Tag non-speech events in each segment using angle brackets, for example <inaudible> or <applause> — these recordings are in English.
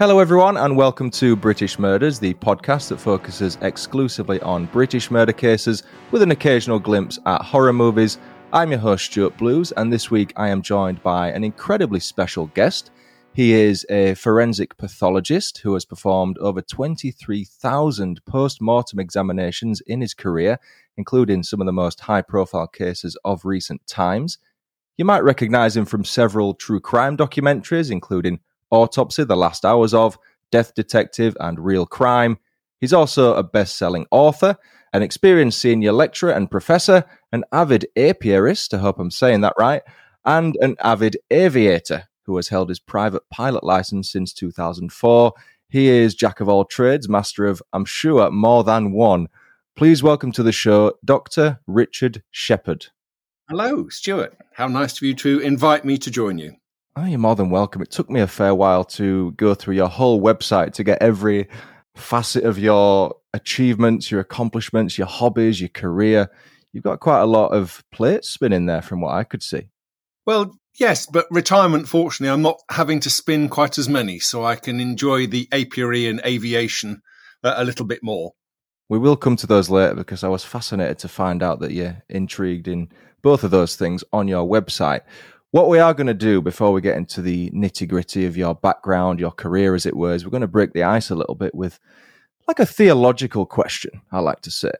Hello, everyone, and welcome to British Murders, the podcast that focuses exclusively on British murder cases with an occasional glimpse at horror movies. I'm your host, Stuart Blues, and this week I am joined by an incredibly special guest. He is a forensic pathologist who has performed over 23,000 post mortem examinations in his career, including some of the most high profile cases of recent times. You might recognize him from several true crime documentaries, including Autopsy, The Last Hours of, Death Detective, and Real Crime. He's also a best selling author, an experienced senior lecturer and professor, an avid apiarist, I hope I'm saying that right, and an avid aviator who has held his private pilot license since 2004. He is Jack of all trades, master of, I'm sure, more than one. Please welcome to the show Dr. Richard Shepherd. Hello, Stuart. How nice of you to invite me to join you. Oh, you're more than welcome. It took me a fair while to go through your whole website to get every facet of your achievements, your accomplishments, your hobbies, your career. You've got quite a lot of plates spinning there from what I could see. Well, yes, but retirement, fortunately, I'm not having to spin quite as many, so I can enjoy the apiary and aviation uh, a little bit more. We will come to those later because I was fascinated to find out that you're intrigued in both of those things on your website. What we are going to do before we get into the nitty gritty of your background, your career, as it were, is we're going to break the ice a little bit with like a theological question, I like to say.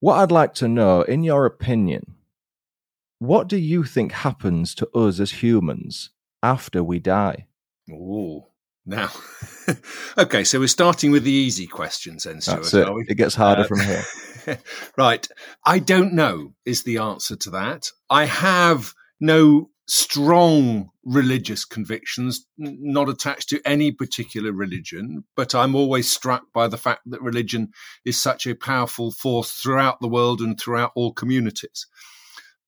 What I'd like to know, in your opinion, what do you think happens to us as humans after we die? Oh, now, <laughs> okay, so we're starting with the easy questions then, Stuart. That's it. It gets harder uh, from here. <laughs> right. I don't know, is the answer to that. I have no strong religious convictions, not attached to any particular religion, but I'm always struck by the fact that religion is such a powerful force throughout the world and throughout all communities.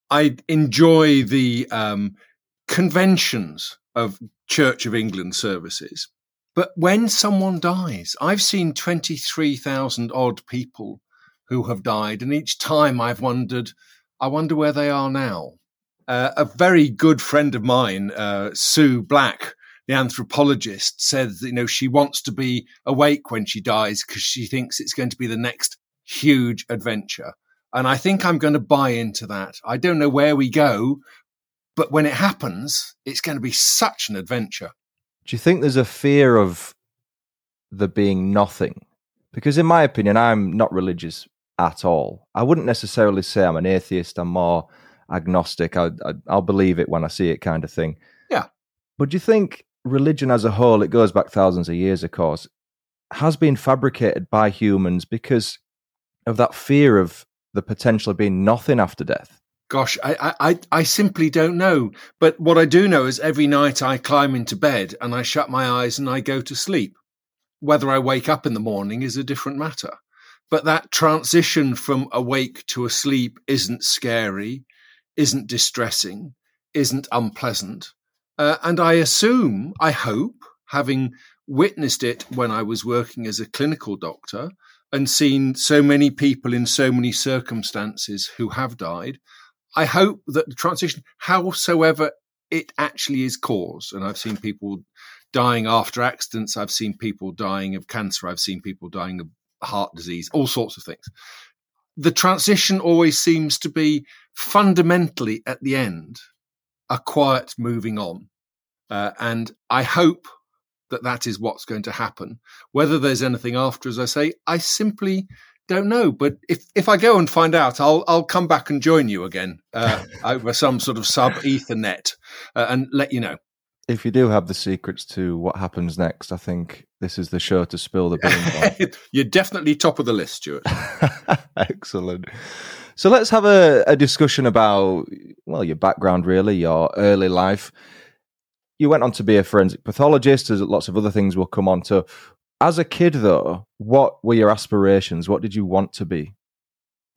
I enjoy the um, conventions of Church of England services. But when someone dies, I've seen 23,000 odd people who have died, and each time I've wondered, I wonder where they are now. Uh, a very good friend of mine, uh, Sue Black, the anthropologist, said that, you know she wants to be awake when she dies because she thinks it's going to be the next huge adventure. And I think I'm going to buy into that. I don't know where we go, but when it happens, it's going to be such an adventure. Do you think there's a fear of there being nothing? Because, in my opinion, I'm not religious at all. I wouldn't necessarily say I'm an atheist. I'm more agnostic. I, I, will believe it when I see it, kind of thing. Yeah. But do you think religion as a whole, it goes back thousands of years, of course, has been fabricated by humans because of that fear of the potential of being nothing after death? Gosh, I, I, I simply don't know. But what I do know is every night I climb into bed and I shut my eyes and I go to sleep. Whether I wake up in the morning is a different matter. But that transition from awake to asleep isn't scary isn't distressing, isn't unpleasant. Uh, and I assume, I hope, having witnessed it when I was working as a clinical doctor and seen so many people in so many circumstances who have died, I hope that the transition, howsoever it actually is caused, and I've seen people dying after accidents, I've seen people dying of cancer, I've seen people dying of heart disease, all sorts of things the transition always seems to be fundamentally at the end a quiet moving on. Uh, and I hope that that is what's going to happen. Whether there's anything after, as I say, I simply don't know. But if, if I go and find out, I'll I'll come back and join you again uh, <laughs> over some sort of sub Ethernet uh, and let you know if you do have the secrets to what happens next, I think this is the show to spill the beans. <laughs> You're definitely top of the list, Stuart. <laughs> Excellent. So let's have a, a, discussion about well your background, really, your early life. You went on to be a forensic pathologist. There's lots of other things we'll come on to. As a kid, though, what were your aspirations? What did you want to be?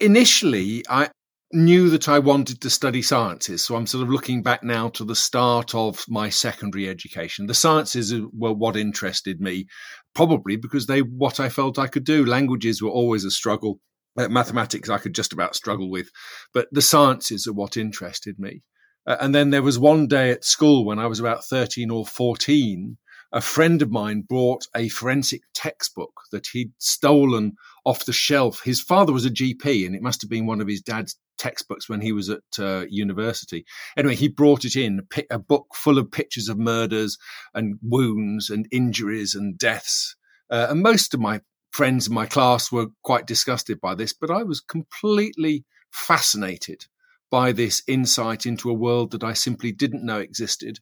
Initially, I, knew that I wanted to study sciences. So I'm sort of looking back now to the start of my secondary education. The sciences were what interested me, probably because they what I felt I could do. Languages were always a struggle. Uh, mathematics I could just about struggle with, but the sciences are what interested me. Uh, and then there was one day at school when I was about 13 or 14 a friend of mine brought a forensic textbook that he'd stolen off the shelf. His father was a GP, and it must have been one of his dad's textbooks when he was at uh, university. Anyway, he brought it in, a book full of pictures of murders and wounds and injuries and deaths. Uh, and most of my friends in my class were quite disgusted by this, but I was completely fascinated by this insight into a world that I simply didn't know existed,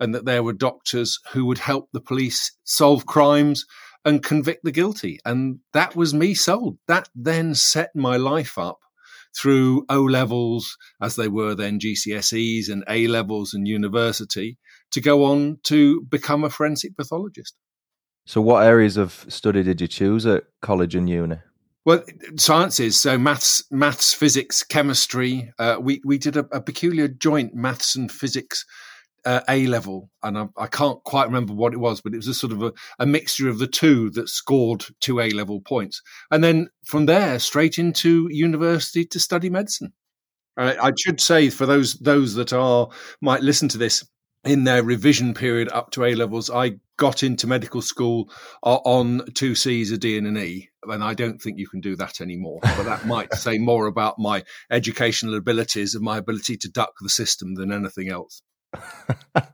and that there were doctors who would help the police solve crimes and convict the guilty. And that was me sold. That then set my life up through O levels, as they were then GCSEs and A levels and university, to go on to become a forensic pathologist. So, what areas of study did you choose at college and uni? Well, sciences, so maths, maths, physics, chemistry. Uh, we we did a, a, peculiar joint maths and physics uh, A level, and I, I, can't quite remember what it was, but it was a sort of a, a mixture of the two that scored two A level points, and then from there straight into university to study medicine. Uh, I should say for those those that are might listen to this, in their revision period up to A levels, I got into medical school uh, on two C's, a D, and an E. And I don't think you can do that anymore. But that might <laughs> say more about my educational abilities and my ability to duck the system than anything else. <laughs>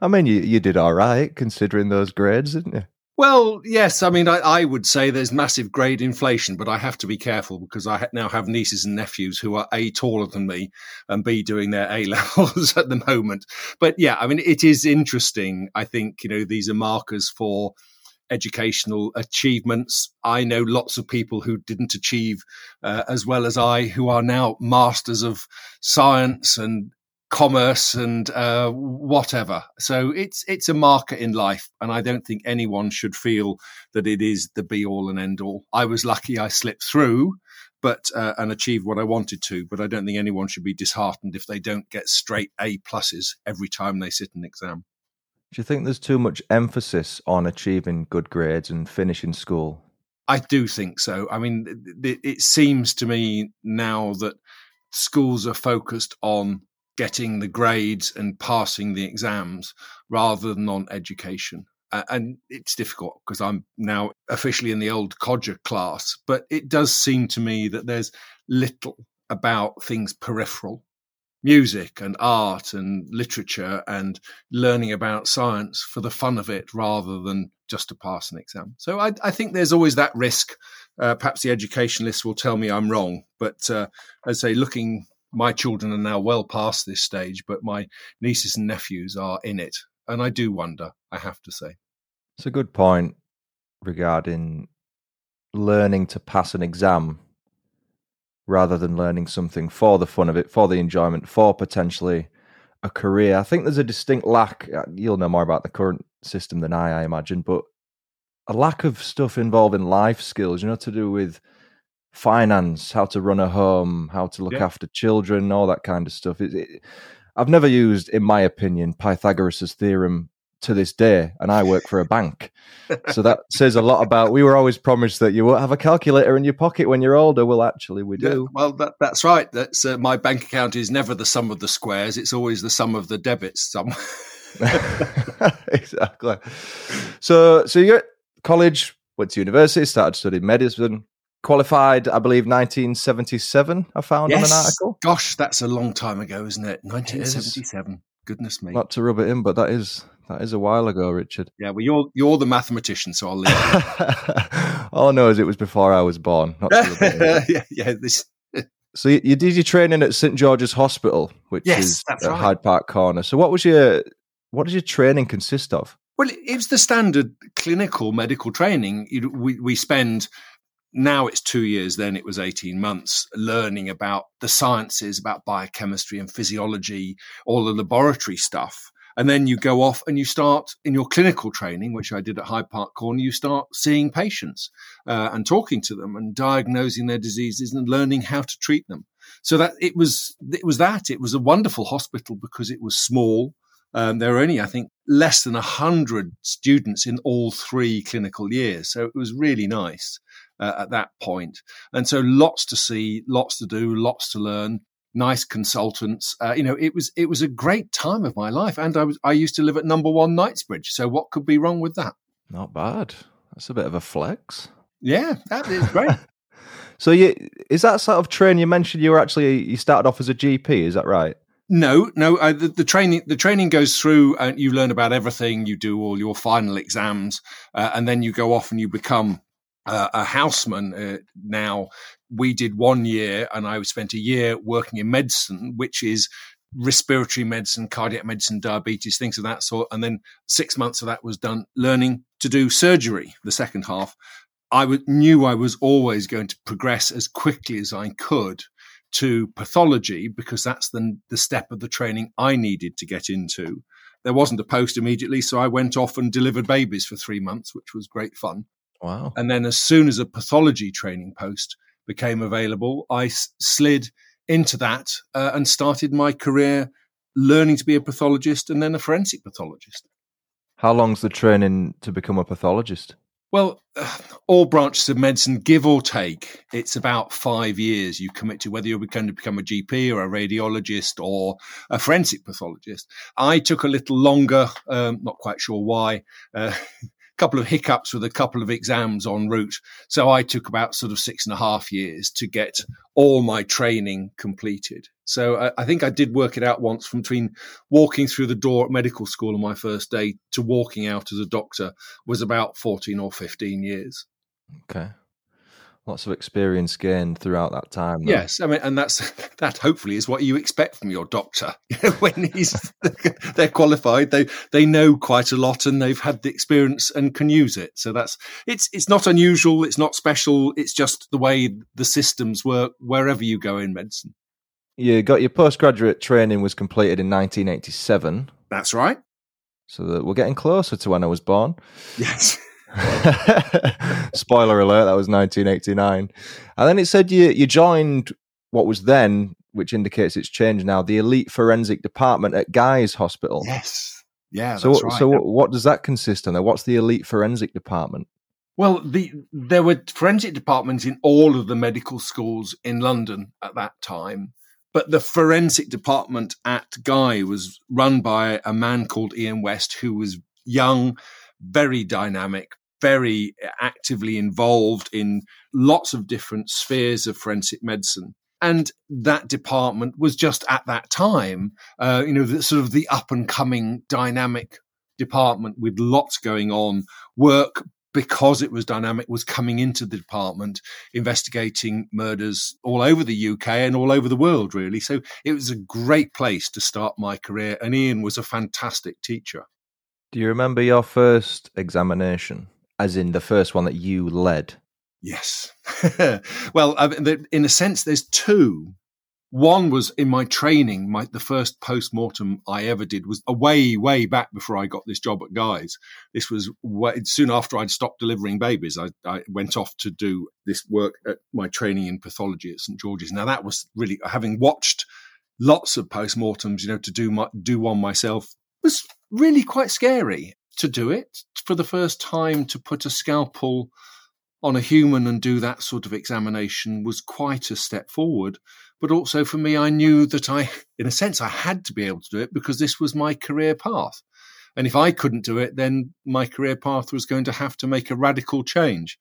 I mean, you, you did all right considering those grades, didn't you? Well, yes. I mean, I, I, would say there's massive grade inflation, but I have to be careful because I now have nieces and nephews who are A, taller than me, and B, doing their A <laughs> levels at the moment. But yeah, I mean, it is interesting. I think, you know, these are markers for educational achievements. I know lots of people who didn't achieve uh, as well as I, who are now masters of science and commerce and uh, whatever. So it's it's a marker in life, and I don't think anyone should feel that it is the be all and end all. I was lucky; I slipped through, but uh, and achieved what I wanted to. But I don't think anyone should be disheartened if they don't get straight A pluses every time they sit an exam. Do you think there's too much emphasis on achieving good grades and finishing school? I do think so. I mean, it, it seems to me now that schools are focused on getting the grades and passing the exams rather than on education. Uh, and it's difficult because I'm now officially in the old codger class, but it does seem to me that there's little about things peripheral music and art and literature and learning about science for the fun of it rather than just to pass an exam. So I, I think there's always that risk. Uh, perhaps the educationalists will tell me I'm wrong, but uh, as I say, looking my children are now well past this stage, but my nieces and nephews are in it. And I do wonder, I have to say. It's a good point regarding learning to pass an exam rather than learning something for the fun of it, for the enjoyment, for potentially a career. I think there's a distinct lack. Uh, you'll know more about the current system than I, I imagine, but a lack of stuff involving life skills, you know, to do with finance, how to run a home, how to look yeah. after children, all that kind of stuff. It, it, I've never used, in my opinion, Pythagoras' theorem to this day, and I work for a bank. so that <laughs> says a lot about. We were always promised that you won't have a calculator in your pocket when you're older. Well, actually, we do. Yeah, well, that, that's right. That's uh, my bank account is never the sum of the squares; it's always the sum of the debits. Some <laughs> <laughs> exactly. So, so you at college, went to university, started studying medicine qualified, I believe, 1977. I found yes. on an article. Gosh, that's a long time ago, isn't it? 1977. It Goodness me. Not to rub it in, but that is that is a while ago, Richard. Yeah, well, you're you're the mathematician, so I'll leave. <laughs> All I know is it was before I was born. <laughs> yeah, yeah. This. <laughs> so you, you, did your training at St George's Hospital, which yes, is at uh, right. Hyde Park Corner. So what was your what does your training consist of? Well, it was the standard clinical medical training. We we spend now it's two years, then it was 18 months learning about the sciences, about biochemistry and physiology, all the laboratory stuff. And then you go off and you start in your clinical training, which I did at Hyde Park Corner, you start seeing patients uh, and talking to them and diagnosing their diseases and learning how to treat them. So that it was, it was that. It was a wonderful hospital because it was small. Um, there were only, I think, less than 100 students in all three clinical years. So it was really nice uh, at that point. And so lots to see, lots to do, lots to learn. nice consultants. Uh, you know, it was it was a great time of my life, and I was I used to live at Number One Knightsbridge. So what could be wrong with that? Not bad. That's a bit of a flex. Yeah, that is great. <laughs> so, you is that sort of train you mentioned? You were actually you started off as a GP, is that right? No, no. Uh, the, the, training the training goes through, and you learn about everything. You do all your final exams, uh, and then you go off and you become uh, a houseman. Uh, now, we did one year, and I spent a year working in medicine, which is respiratory medicine, cardiac medicine, diabetes, things of that sort. And then six months of that was done learning to do surgery. The second half, I w- knew I was always going to progress as quickly as I could to pathology because that's the, the step of the training I needed to get into. There wasn't a post immediately, so I went off and delivered babies for three months, which was great fun. Wow. And then, as soon as a pathology training post became available, I s- slid into that uh, and started my career learning to be a pathologist and then a forensic pathologist. How long's the training to become a pathologist? Well, all branches of medicine, give or take, it's about five years you commit to whether you're going to become a GP or a radiologist or a forensic pathologist. I took a little longer, um, not quite sure why. Uh, <laughs> couple of hiccups with a couple of exams en route. So I took about sort of six and a half years to get all my training completed. So I, I, think I did work it out once from between walking through the door at medical school on my first day to walking out as a doctor was about 14 or 15 years. Okay lots of experience gained throughout that time. Though. Yes, I mean, and that's <laughs> that. Hopefully, is what you expect from your doctor <laughs> when he's <laughs> they're qualified. They they know quite a lot and they've had the experience and can use it. So that's it's it's not unusual. It's not special. It's just the way the systems work wherever you go in medicine. You got your postgraduate training was completed in 1987. That's right. So that we're getting closer to when I was born. Yes. <laughs> Spoiler alert, that was 1989. And then it said you, you joined what was then, which indicates it's changed now, the elite forensic department at Guy's Hospital. Yes. Yeah. So, right. so what does that consist of? What's the elite forensic department? Well, the, there were forensic departments in all of the medical schools in London at that time. But the forensic department at Guy was run by a man called Ian West, who was young, very dynamic, very actively involved in lots of different spheres of forensic medicine. And that department was just at that time, uh, you know, the, sort of the up and coming dynamic department with lots going on. Work because it was dynamic was coming into the department investigating murders all over the UK and all over the world really so it was a great place to start my career and Ian was a fantastic teacher do you remember your first examination as in the first one that you led? Yes. <laughs> well, in a sense, there's two. One was in my training. My the first post mortem I ever did was way, way back before I got this job at Guy's. This was way, soon after I'd stopped delivering babies. I, I, went off to do this work at my training in pathology at St George's. Now that was really having watched lots of post mortems. You know, to do my, do one myself was really quite scary to do it for the first time to put a scalpel on a human and do that sort of examination was quite a step forward. But also for me, I knew that I, in a sense, I had to be able to do it because this was my career path. And if I couldn't do it, then my career path was going to have to make a radical change.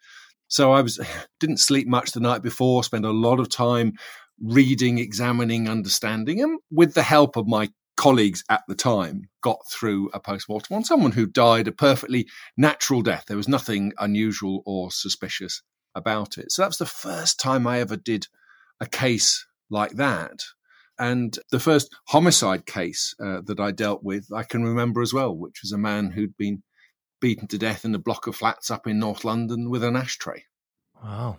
So I was <sighs> didn't sleep much the night before, spent a lot of time reading, examining, understanding, and with the help of my colleagues at the time got through a post-mortem on someone who died a perfectly natural death. There was nothing unusual or suspicious about it. So that was the first time I ever did a case like that. And the first homicide case uh, that I dealt with, I can remember as well, which was a man who'd been beaten to death in a block of flats up in North London with an ashtray. Wow.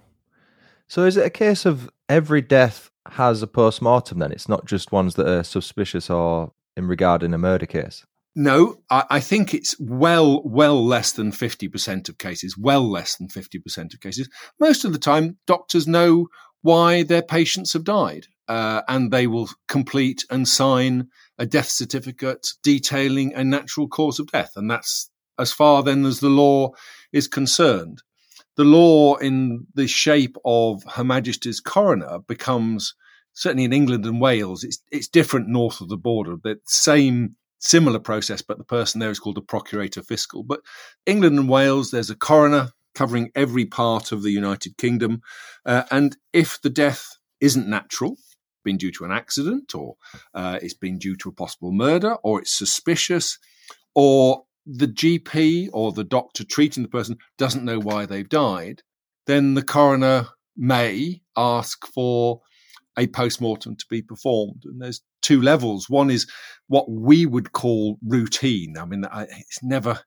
So is it a case of every death has a post mortem then? It's not just ones that are suspicious or in regarding a murder case? No, I, I, think it's well, well less than 50% of cases, well less than 50% of cases. Most of the time, doctors know why their patients have died, uh, and they will complete and sign a death certificate detailing a natural cause of death. And that's as far then as the law is concerned the law in the shape of Her Majesty's coroner becomes certainly in England and Wales, it's it's different north of the border. The same similar process, but the person there is called a procurator fiscal. But England and Wales, there's a coroner covering every part of the United Kingdom, uh, and if the death isn't natural, been due to an accident, or uh, it's been due to a possible murder, or it's suspicious, or the GP or the doctor treating the person doesn't know why they've died, then the coroner may ask for a post-mortem to be performed. And there's two levels. One is what we would call routine. I mean, it's never,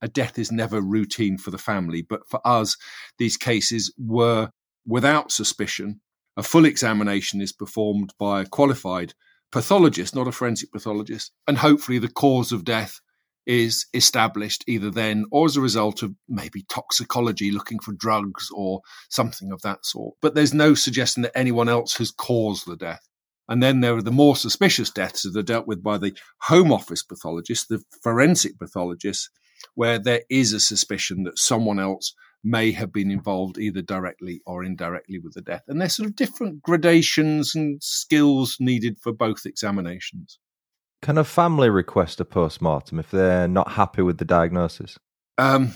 a death is never routine for the family. But for us, these cases were without suspicion. A full examination is performed by a qualified pathologist, not a forensic pathologist. And hopefully the cause of death is established either then or as a result of maybe toxicology looking for drugs or something of that sort. But there's no suggestion that anyone else has caused the death. And then there are the more suspicious deaths that are dealt with by the Home Office pathologist, the forensic pathologist, where there is a suspicion that someone else may have been involved either directly or indirectly with the death. And there's sort of different gradations and skills needed for both examinations. Can a family request a post mortem if they're not happy with the diagnosis? Um,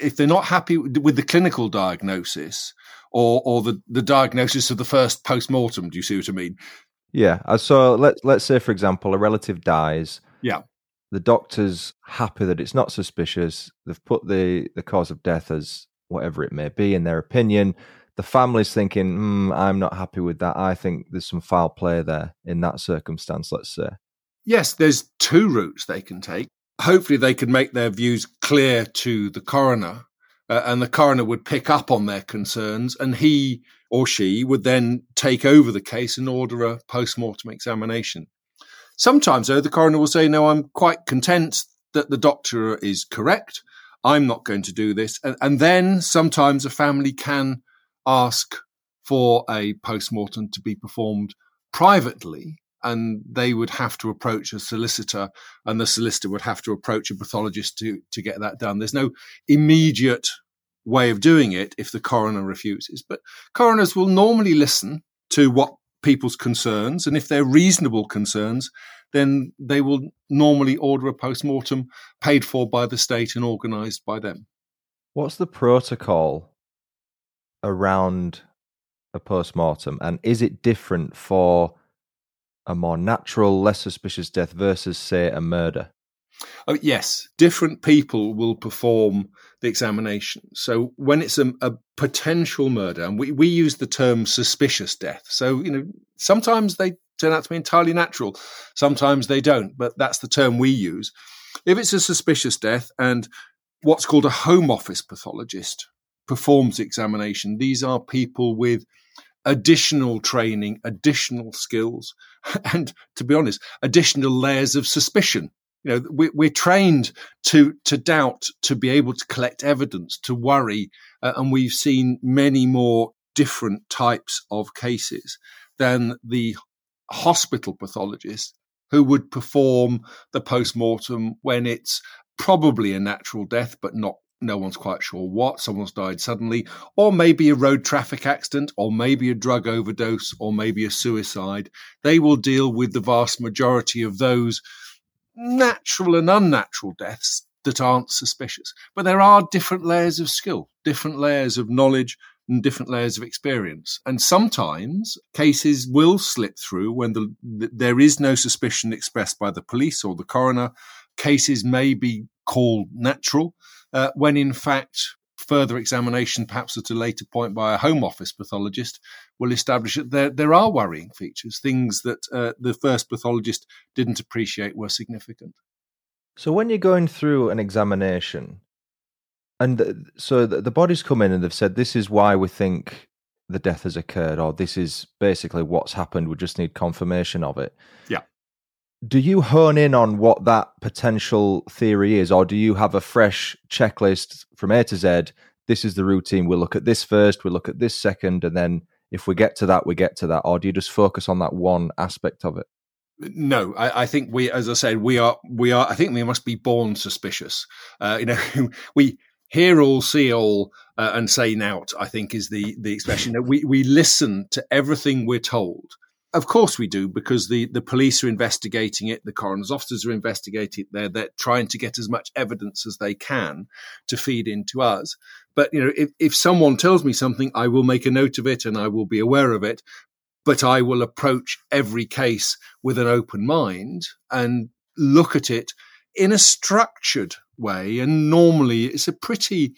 if they're not happy with the clinical diagnosis or or the, the diagnosis of the first post mortem, do you see what I mean? Yeah. Uh, so let let's say, for example, a relative dies. Yeah. The doctor's happy that it's not suspicious. They've put the the cause of death as whatever it may be in their opinion. The family's thinking, mm, "I'm not happy with that. I think there's some foul play there in that circumstance." Let's say yes, there's two routes they can take. Hopefully, they can make their views clear to the coroner, uh, and the coroner would pick up on their concerns, and he or she would then take over the case and order a post mortem examination. Sometimes, though, the coroner will say, No, I'm quite content that the doctor is correct. I'm not going to do this. And, and then sometimes a family can ask for a post mortem to be performed privately and they would have to approach a solicitor and the solicitor would have to approach a pathologist to, to get that done. There's no immediate way of doing it if the coroner refuses. But coroners will normally listen to what people's concerns, and if they're reasonable concerns, then they will normally order a post mortem paid for by the state and organised by them. What's the protocol around a post mortem, and is it different for a more natural, less suspicious death versus, say, a murder? Oh, yes, different people will perform the examination. So when it's a, a, potential murder, and we, we use the term suspicious death. So, you know, sometimes they turn out to be entirely natural, sometimes they don't, but that's the term we use. If it's a suspicious death and what's called a home office pathologist performs examination, these are people with additional training, additional skills, <laughs> and to be honest, additional layers of suspicion. You know, we, we're trained to to doubt, to be able to collect evidence, to worry, uh, and we've seen many more different types of cases than the hospital pathologist who would perform the post mortem when it's probably a natural death, but not no one's quite sure what, someone's died suddenly, or maybe a road traffic accident, or maybe a drug overdose, or maybe a suicide. They will deal with the vast majority of those natural and unnatural deaths that aren't suspicious. But there are different layers of skill, different layers of knowledge, and different layers of experience. And sometimes cases will slip through when the, there is no suspicion expressed by the police or the coroner. Cases may be called natural uh, when in fact further examination, perhaps at a later point by a home office pathologist, will establish that there, there are worrying features, things that uh, the first pathologist didn't appreciate were significant. So when you're going through an examination, and so the, the bodies come in and they've said, this is why we think the death has occurred, or this is basically what's happened. We just need confirmation of it. Yeah do you hone in on what that potential theory is, or do you have a fresh checklist from A to Z? This is the routine. We'll look at this first, we'll look at this second, and then if we get to that, we get to that. Or do you just focus on that one aspect of it? No, I, I think we, as I said, we are, we are. I think we must be born suspicious. Uh, you know, <laughs> we hear all, see all, uh, and say nout. I think is the the expression that we we listen to everything we're told of course we do, because the, the police are investigating it, the coroner's officers are investigating it. They're, they're trying to get as much evidence as they can to feed into us. But, you know, if, if someone tells me something, I will make a note of it and I will be aware of it. But I will approach every case with an open mind and look at it in a structured way. And normally it's a pretty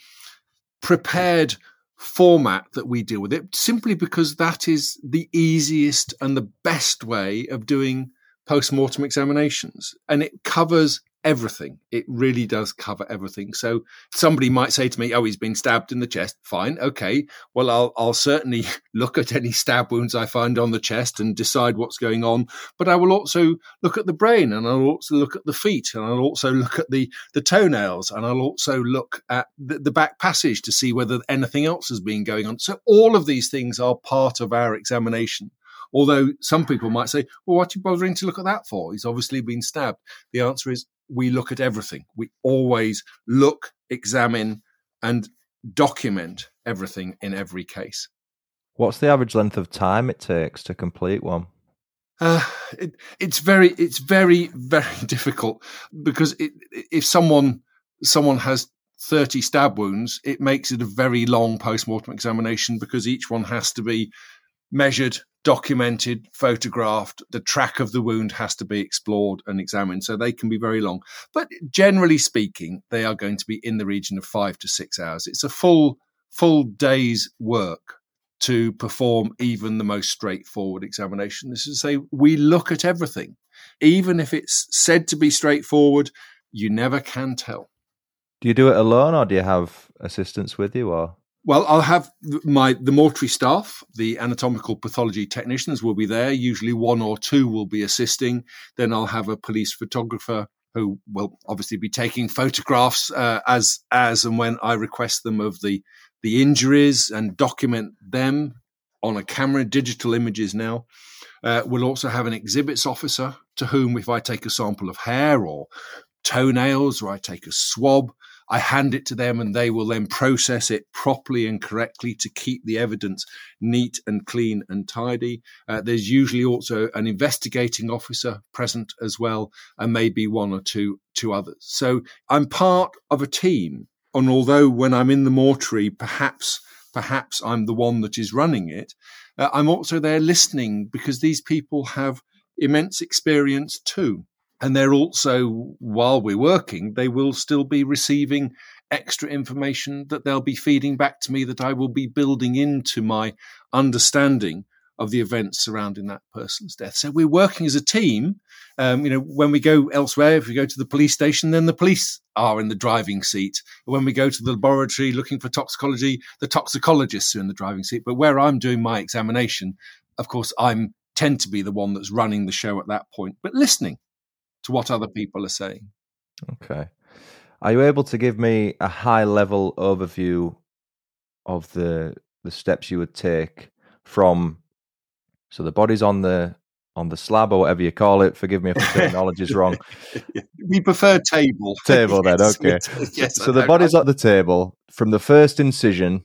prepared format that we deal with it simply because that is the easiest and the best way of doing post-mortem examinations. And it covers everything. It really does cover everything. So somebody might say to me, "Oh, he's been stabbed in the chest." Fine, okay. Well, I'll I'll certainly <laughs> look at any stab wounds I find on the chest and decide what's going on. But I will also look at the brain, and I'll also look at the feet, and I'll also look at the the toenails, and I'll also look at the, the back passage to see whether anything else has been going on. So all of these things are part of our examination. Although some people might say, well, what are you bothering to look at that for? He's obviously been stabbed. The answer is we look at everything. We always look, examine, and document everything in every case. What's the average length of time it takes to complete one? Uh, it, it's very, it's very, very <laughs> difficult because it, if someone someone has 30 stab wounds, it makes it a very long post-mortem examination because each one has to be measured, documented, photographed. The track of the wound has to be explored and examined. So they can be very long. But generally speaking, they are going to be in the region of five to six hours. It's a full, full day's work to perform even the most straightforward examination. This is to say, we look at everything. Even if it's said to be straightforward, you never can tell. Do you do it alone or do you have assistance with you or? Well, I'll have my the mortuary staff, the anatomical pathology technicians will be there. Usually, one or two will be assisting. Then I'll have a police photographer who will obviously be taking photographs uh, as as and when I request them of the the injuries and document them on a camera, digital images now. Uh, we'll also have an exhibits officer to whom, if I take a sample of hair or toenails or I take a swab, I hand it to them and they will then process it properly and correctly to keep the evidence neat and clean and tidy. Uh, there's usually also an investigating officer present as well, and maybe one or two, two others. So I'm part of a team. And although when I'm in the mortuary, perhaps, perhaps I'm the one that is running it, uh, I'm also there listening because these people have immense experience too. And they're also, while we're working, they will still be receiving extra information that they'll be feeding back to me that I will be building into my understanding of the events surrounding that person's death. So we're working as a team. Um, you know, when we go elsewhere, if we go to the police station, then the police are in the driving seat. When we go to the laboratory looking for toxicology, the toxicologists are in the driving seat. But where I'm doing my examination, of course, I'm tend to be the one that's running the show at that point, but listening to what other people are saying. Okay. Are you able to give me a high level overview of the the steps you would take from so the body's on the on the slab or whatever you call it. Forgive me if the terminology is wrong. <laughs> we prefer table. Table then, <laughs> okay. yes, so the body's at the table from the first incision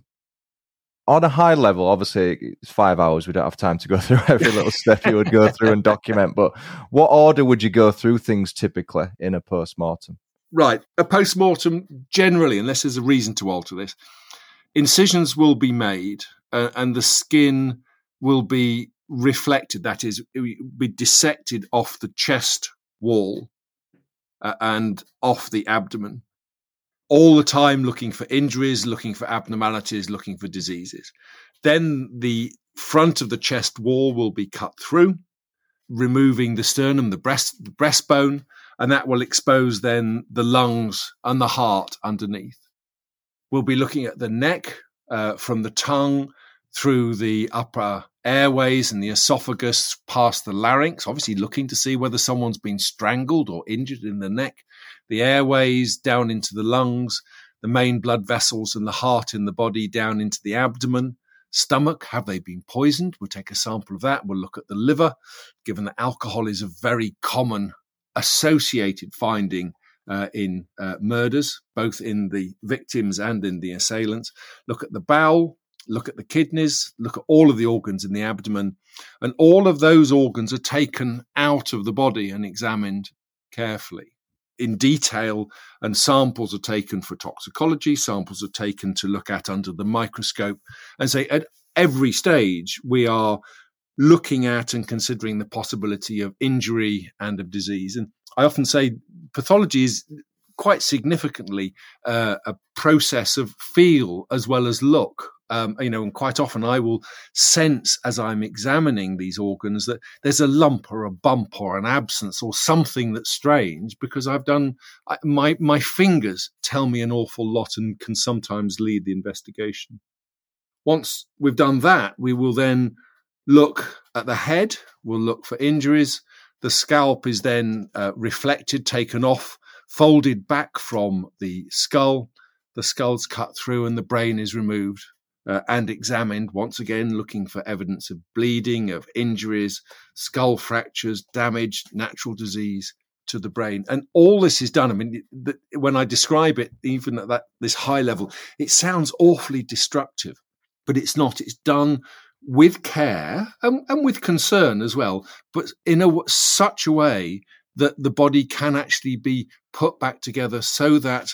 on a high level, obviously it's five hours. We don't have time to go <laughs> through every little step you would go <laughs> through and document. But what order would you go through things typically in a post mortem? Right, a post mortem generally, unless there's a reason to alter this, incisions will be made uh, and the skin will be reflected. That is, be dissected off the chest wall uh, and off the abdomen all the time looking for injuries, looking for abnormalities, looking for diseases. Then the front of the chest wall will be cut through, removing the sternum, the breast, the breastbone, and that will expose then the lungs and the heart underneath. We'll be looking at the neck uh, from the tongue through the upper airways and the esophagus past the larynx, obviously looking to see whether someone's been strangled or injured in the neck the airways down into the lungs, the main blood vessels and the heart in the body down into the abdomen. Stomach, have they been poisoned? We'll take a sample of that. We'll look at the liver, given that alcohol is a very common associated finding uh, in uh, murders, both in the victims and in the assailants. Look at the bowel, look at the kidneys, look at all of the organs in the abdomen, and all of those organs are taken out of the body and examined carefully in detail, and samples are taken for toxicology, samples are taken to look at under the microscope, and say at every stage we are looking at and considering the possibility of injury and of disease. And I often say pathology is quite significantly uh, a process of feel as well as look. Um, you know, and quite often I will sense as I'm examining these organs that there's a lump or a bump or an absence or something that's strange because I've done I, my my fingers tell me an awful lot and can sometimes lead the investigation. Once we've done that, we will then look at the head. We'll look for injuries. The scalp is then uh, reflected, taken off folded back from the skull. The skull's cut through and the brain is removed uh, and examined once again, looking for evidence of bleeding, of injuries, skull fractures, damage, natural disease to the brain. And all this is done. I mean, the, when I describe it, even at that this high level, it sounds awfully destructive, but it's not. It's done with care and, and with concern as well, but in a such a way that the body can actually be put back together so that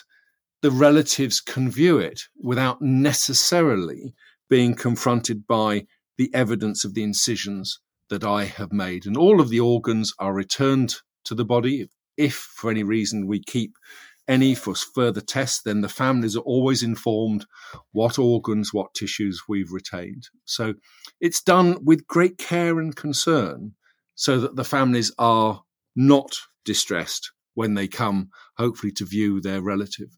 the relatives can view it without necessarily being confronted by the evidence of the incisions that I have made. And all of the organs are returned to the body. If for any reason we keep any for further tests, then the families are always informed what organs, what tissues we've retained. So it's done with great care and concern so that the families are not distressed when they come, hopefully, to view their relative.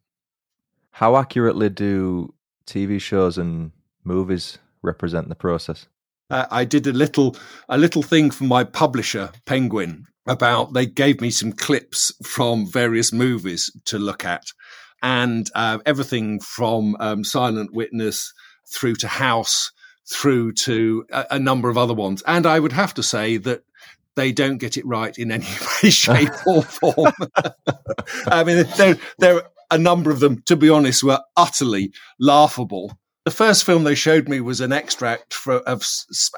How accurately do TV shows and movies represent the process? Uh, I did a little a little thing for my publisher, Penguin, about they gave me some clips from various movies to look at, and uh, everything from um, Silent Witness through to House, through to a, a number of other ones. And I would have to say that they don't get it right in any <laughs> way, shape, or form. <laughs> I mean, there, there a number of them, to be honest, were utterly laughable. The first film they showed me was an extract for, of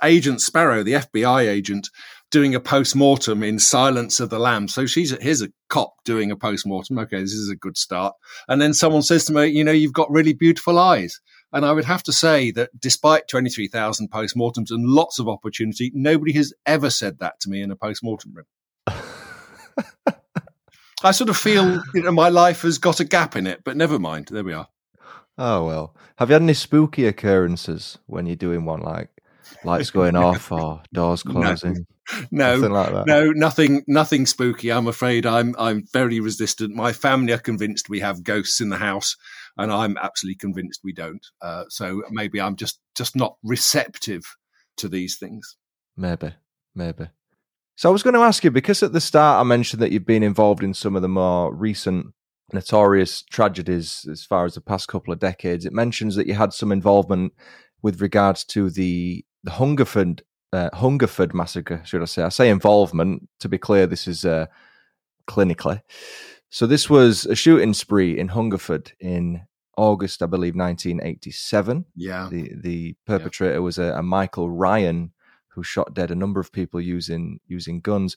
Agent Sparrow, the FBI agent, doing a post mortem in Silence of the Lambs. So she's here's a cop doing a post mortem. Okay, this is a good start. And then someone says to me, "You know, you've got really beautiful eyes." And I would have to say that despite 23,000 postmortems and lots of opportunity, nobody has ever said that to me in a postmortem room. <laughs> I sort of feel you know, my life has got a gap in it, but never mind. There we are. Oh, well. Have you had any spooky occurrences when you're doing one, like lights going <laughs> off or doors closing? No, nothing like no, nothing, nothing spooky. I'm afraid I'm, I'm very resistant. My family are convinced we have ghosts in the house, and I'm absolutely convinced we don't. Uh, so maybe I'm just just not receptive to these things. Maybe, maybe. So I was going to ask you because at the start I mentioned that you've been involved in some of the more recent notorious tragedies as far as the past couple of decades. It mentions that you had some involvement with regards to the the Hungerford uh, Hungerford massacre, should I say? I say involvement. To be clear, this is uh, clinically. So this was a shooting spree in Hungerford in August, I believe, 1987. Yeah. The the perpetrator yeah. was a, a, Michael Ryan who shot dead a number of people using using guns.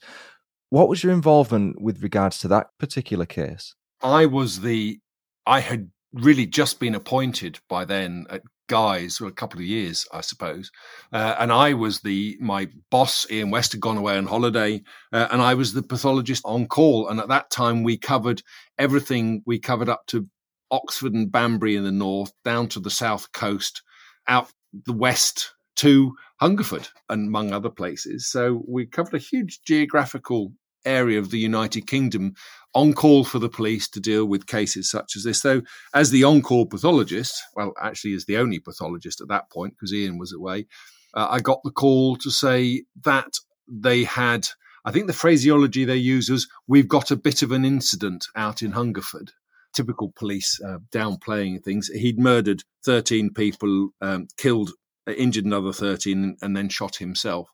What was your involvement with regards to that particular case? I was the I had really just been appointed by then at Guy's for a couple of years, I suppose. Uh, and I was the my boss, Ian West, had gone away on holiday, uh, and I was the pathologist on call. And at that time, we covered everything. We covered up to Oxford and Banbury in the north, down to the south coast, out the west to Hungerford, and among other places. So we covered a huge geographical area of the United Kingdom on call for the police to deal with cases such as this. So, as the on call pathologist, well, actually, as the only pathologist at that point, because Ian was away, uh, I got the call to say that they had, I think the phraseology they use is, we've got a bit of an incident out in Hungerford typical police uh, downplaying things. He'd murdered 13 people, um, killed, Uh, injured another 13, and then shot himself.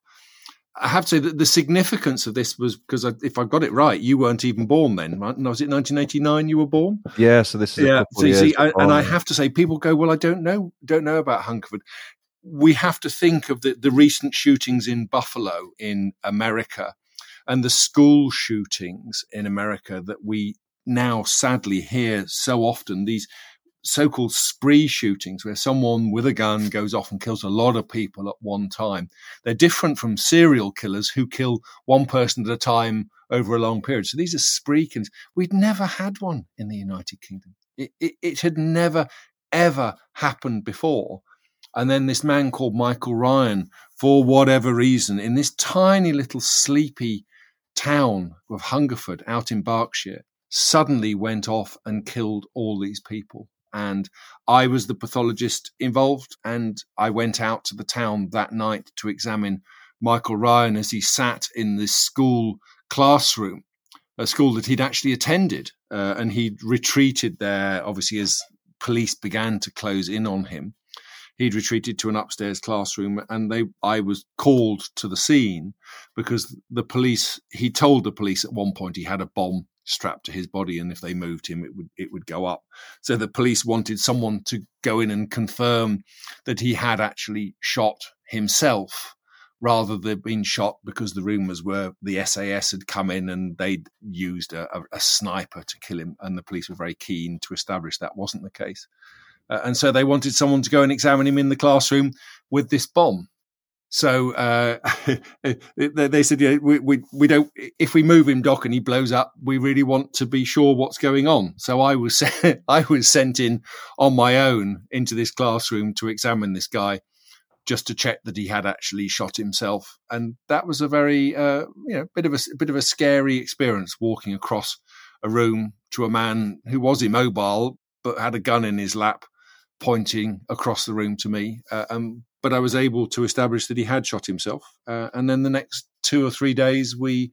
I have to say that the significance of this was because if I got it right, you weren't even born then. Right? Was it 1989 you were born? Yeah. So this is yeah. So you see, I, and I have to say, people go, "Well, I don't know, don't know about Hungerford." we have to think of the, the recent shootings in Buffalo in America and the school shootings in America that we now sadly hear so often. These so-called spree shootings where someone with a gun goes off and kills a lot of people at one time. They're different from serial killers who kill one person at a time over a long period. So these are spree killings. We'd never had one in the United Kingdom. It, it, it had never, ever happened before. And then this man called Michael Ryan, for whatever reason, in this tiny little sleepy town of Hungerford out in Berkshire, suddenly went off and killed all these people. And I was the pathologist involved, and I went out to the town that night to examine Michael Ryan as he sat in this school classroom, a school that he'd actually attended, uh, and he'd retreated there, obviously, as police began to close in on him. He'd retreated to an upstairs classroom, and they I was called to the scene because the police. He told the police at one point he had a bomb strapped to his body, and if they moved him, it would it would go up. So the police wanted someone to go in and confirm that he had actually shot himself, rather than being shot because the rumours were the SAS had come in and they'd used a, a, a, sniper to kill him, and the police were very keen to establish that wasn't the case. Uh, and so they wanted someone to go and examine him in the classroom with this bomb. So uh, <laughs> they said, yeah, we, we, we don't, if we move him, Doc, and he blows up, we really want to be sure what's going on. So I was, <laughs> I was sent in on my own into this classroom to examine this guy just to check that he had actually shot himself. And that was a very, uh, you know, bit of a, bit of a scary experience walking across a room to a man who was immobile, but had a gun in his lap pointing across the room to me. Uh, um, but I was able to establish that he had shot himself. Uh, and then the next two or three days, we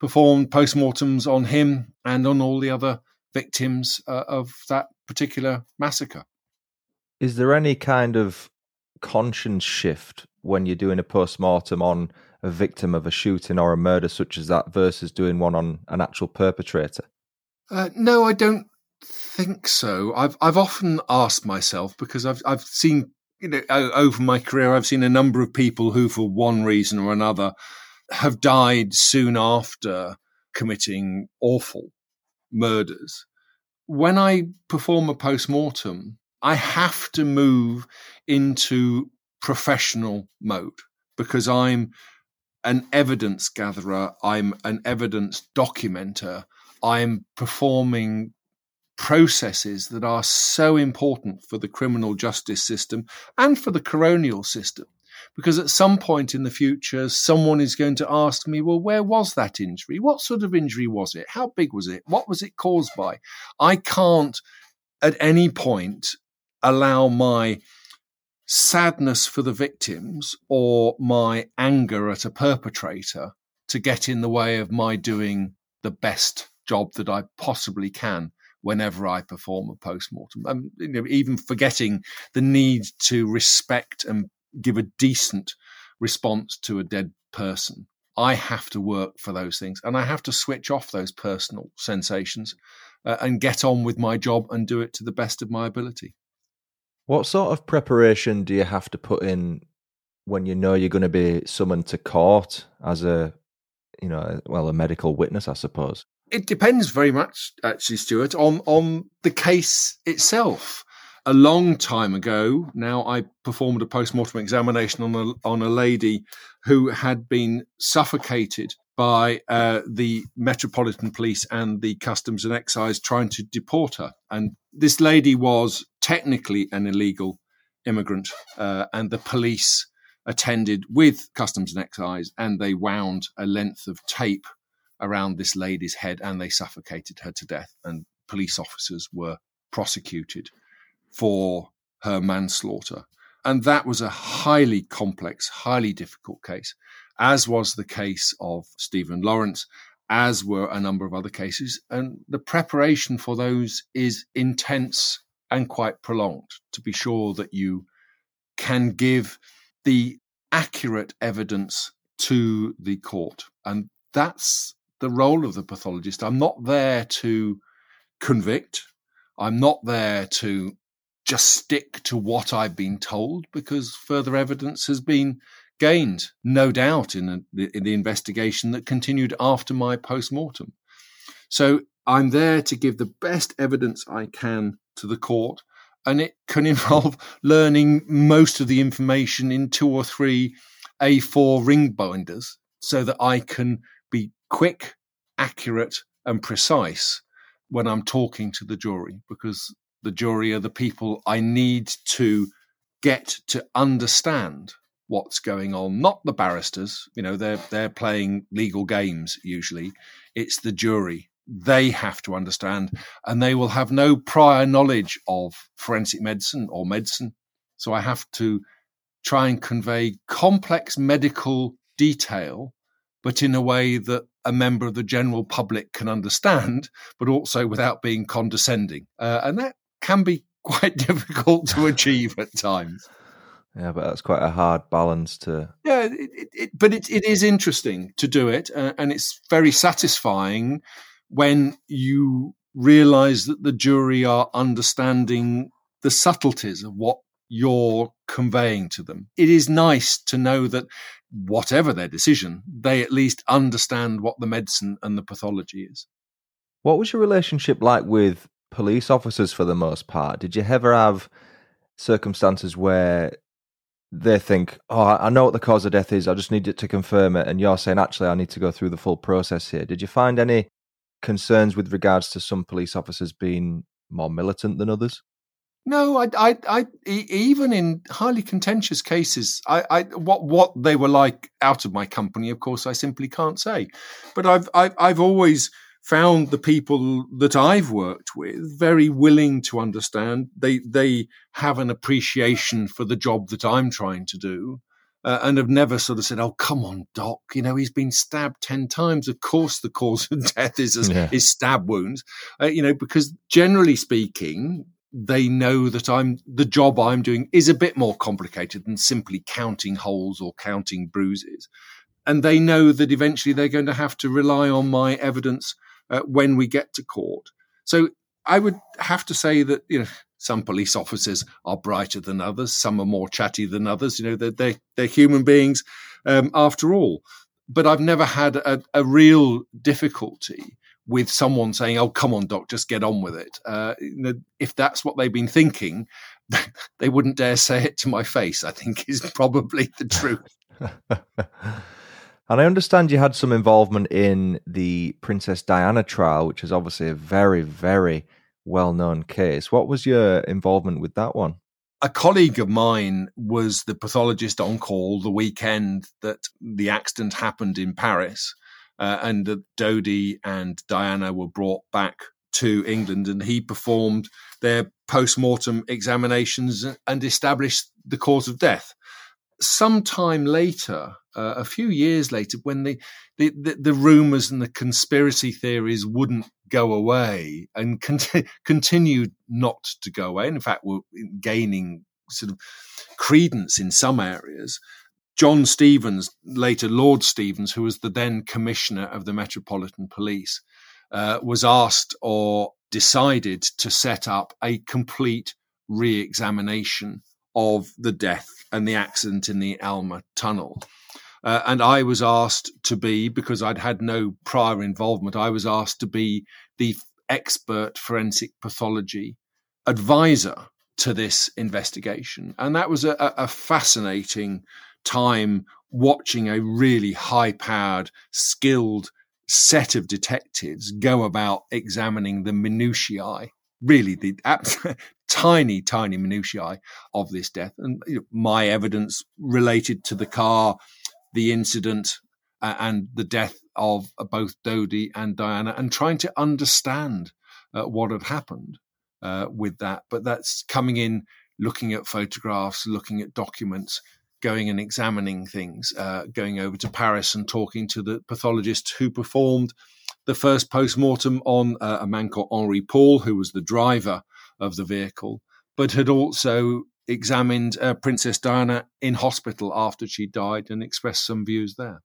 performed postmortems on him and on all the other victims uh, of that particular massacre. Is there any kind of conscience shift when you're doing a postmortem on a victim of a shooting or a murder such as that versus doing one on an actual perpetrator? Uh, no, I don't think so. I've I've often asked myself because I've I've seen you know, over my career, I've seen a number of people who, for one reason or another, have died soon after committing awful murders. When I perform a post mortem, I have to move into professional mode because I'm an evidence gatherer, I'm an evidence documenter, I'm performing processes that are so important for the criminal justice system and for the coronial system. Because at some point in the future, someone is going to ask me, well, where was that injury? What sort of injury was it? How big was it? What was it caused by? I can't at any point allow my sadness for the victims or my anger at a perpetrator to get in the way of my doing the best job that I possibly can whenever I perform a postmortem. Um, you know, even forgetting the need to respect and give a decent response to a dead person. I have to work for those things and I have to switch off those personal sensations uh, and get on with my job and do it to the best of my ability. What sort of preparation do you have to put in when you know you're going to be summoned to court as a, you know, well, a medical witness, I suppose? It depends very much, actually, Stuart, on on the case itself. A long time ago, now I performed a post-mortem examination on a on a lady who had been suffocated by uh, the Metropolitan Police and the Customs and Excise trying to deport her. And this lady was technically an illegal immigrant, uh, and the police attended with Customs and Excise, and they wound a length of tape around this lady's head and they suffocated her to death. And police officers were prosecuted for her manslaughter. And that was a highly complex, highly difficult case, as was the case of Stephen Lawrence, as were a number of other cases. And the preparation for those is intense and quite prolonged to be sure that you can give the accurate evidence to the court. And that's the role of the pathologist. I'm not there to convict. I'm not there to just stick to what I've been told because further evidence has been gained, no doubt, in the, in the investigation that continued after my post mortem. So I'm there to give the best evidence I can to the court, and it can <laughs> involve learning most of the information in two or three A4 ring binders so that I can quick, accurate, and precise when I'm talking to the jury, because the jury are the people I need to get to understand what's going on, not the barristers. You know, they're they're playing legal games usually. It's the jury. They have to understand, and they will have no prior knowledge of forensic medicine or medicine. So I have to try and convey complex medical detail, but in a way that a member of the general public can understand, but also without being condescending. Uh, and that can be <laughs> quite difficult to achieve at times. Yeah, but that's quite a hard balance to. Yeah, it, it, it, but it, it is interesting to do it, uh, and it's very satisfying when you realize that the jury are understanding the subtleties of what you're conveying to them. It is nice to know that whatever their decision, they at least understand what the medicine and the pathology is. What was your relationship like with police officers for the most part? Did you ever have circumstances where they think, oh, I know what the cause of death is. I just need it to confirm it. And you're saying, actually, I need to go through the full process here. Did you find any concerns with regards to some police officers being more militant than others? No, I, I, I, even in highly contentious cases, I, I, what, what they were like out of my company, of course, I simply can't say. But I've, I've, I've always found the people that I've worked with very willing to understand. They they have an appreciation for the job that I'm trying to do. Uh, and have never sort of said, "Oh, come on, doc. You know he's been stabbed ten times. Of course, the cause of <laughs> death is yeah. is stab wounds. Uh, you know, because generally speaking, they know that I'm the job I'm doing is a bit more complicated than simply counting holes or counting bruises, and they know that eventually they're going to have to rely on my evidence uh, when we get to court. So I would have to say that you know some police officers are brighter than others, some are more chatty than others. You know they're they're, they're human beings um, after all. But I've never had a, a, real difficulty with someone saying, "Oh, come on, doc, just get on with it." Uh, you know, if that's what they've been thinking, <laughs> they wouldn't dare say it to my face. I think is <laughs> probably the truth. And I understand you had some involvement in the Princess Diana trial, which is obviously a very, very well known case. What was your involvement with that one? A colleague of mine was the pathologist on call the weekend that the accident happened in Paris, uh, and that Dodi and Diana were brought back to England, and he performed their post mortem examinations and established the cause of death sometime later, uh, a few years later, when the, the, the, the, rumors and the conspiracy theories wouldn't go away and con- <laughs> continued not to go away, and in fact, were gaining sort of credence in some areas. John Stevens, later Lord Stevens, who was the then commissioner of the Metropolitan Police, uh, was asked or decided to set up a complete re examination of the death and the accident in the Alma tunnel. Uh, and I was asked to be, because I'd had no prior involvement, I was asked to be the expert forensic pathology advisor to this investigation. And that was a, a fascinating time watching a really high powered, skilled set of detectives go about examining the minutiae really the <laughs> tiny, tiny minutiae of this death. And you know, my evidence related to the car, the incident, uh, and the death of uh, both Dodi and Diana, and trying to understand uh, what had happened uh, with that. But that's coming in, looking at photographs, looking at documents, going and examining things, uh, going over to Paris and talking to the pathologist who performed the first post mortem on uh, a man called Henri Paul, who was the driver of the vehicle, but had also examined uh, Princess Diana in hospital after she died and expressed some views there.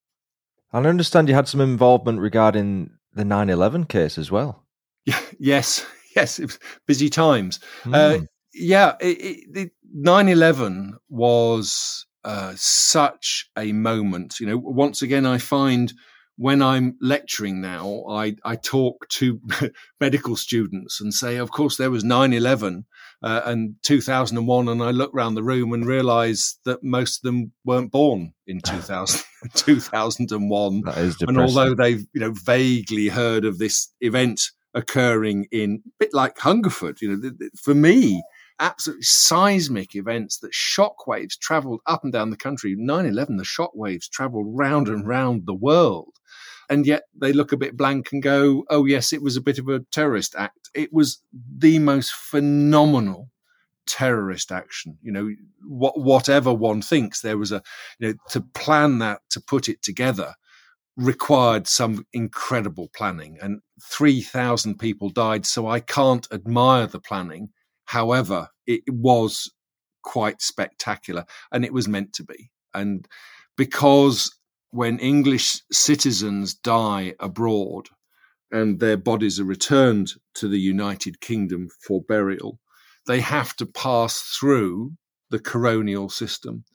I understand you had some involvement regarding the 9 11 case as well. Yeah, <laughs> yes, yes, it was busy times. Mm. Uh, yeah, it, it, 9/11 was uh, such a moment. You know, once again, I find when I'm lecturing now, I, I talk to <laughs> medical students and say, of course, there was 9 11 uh, and 2001. And I look around the room and realize that most of them weren't born in 2000, <laughs> <laughs> 2001. That is and although they've you know vaguely heard of this event occurring in a bit like Hungerford, you know, for me, absolutely seismic events that shockwaves traveled up and down the country. 9 11, the shockwaves traveled round and round the world. And yet they look a bit blank and go, oh, yes, it was a bit of a terrorist act. It was the most phenomenal terrorist action. You know, what, whatever one thinks, there was a, you know, to plan that, to put it together required some incredible planning and 3,000 people died. So I can't admire the planning However, it was quite spectacular and it was meant to be. And because when English citizens die abroad and their bodies are returned to the United Kingdom for burial, they have to pass through the coronial system.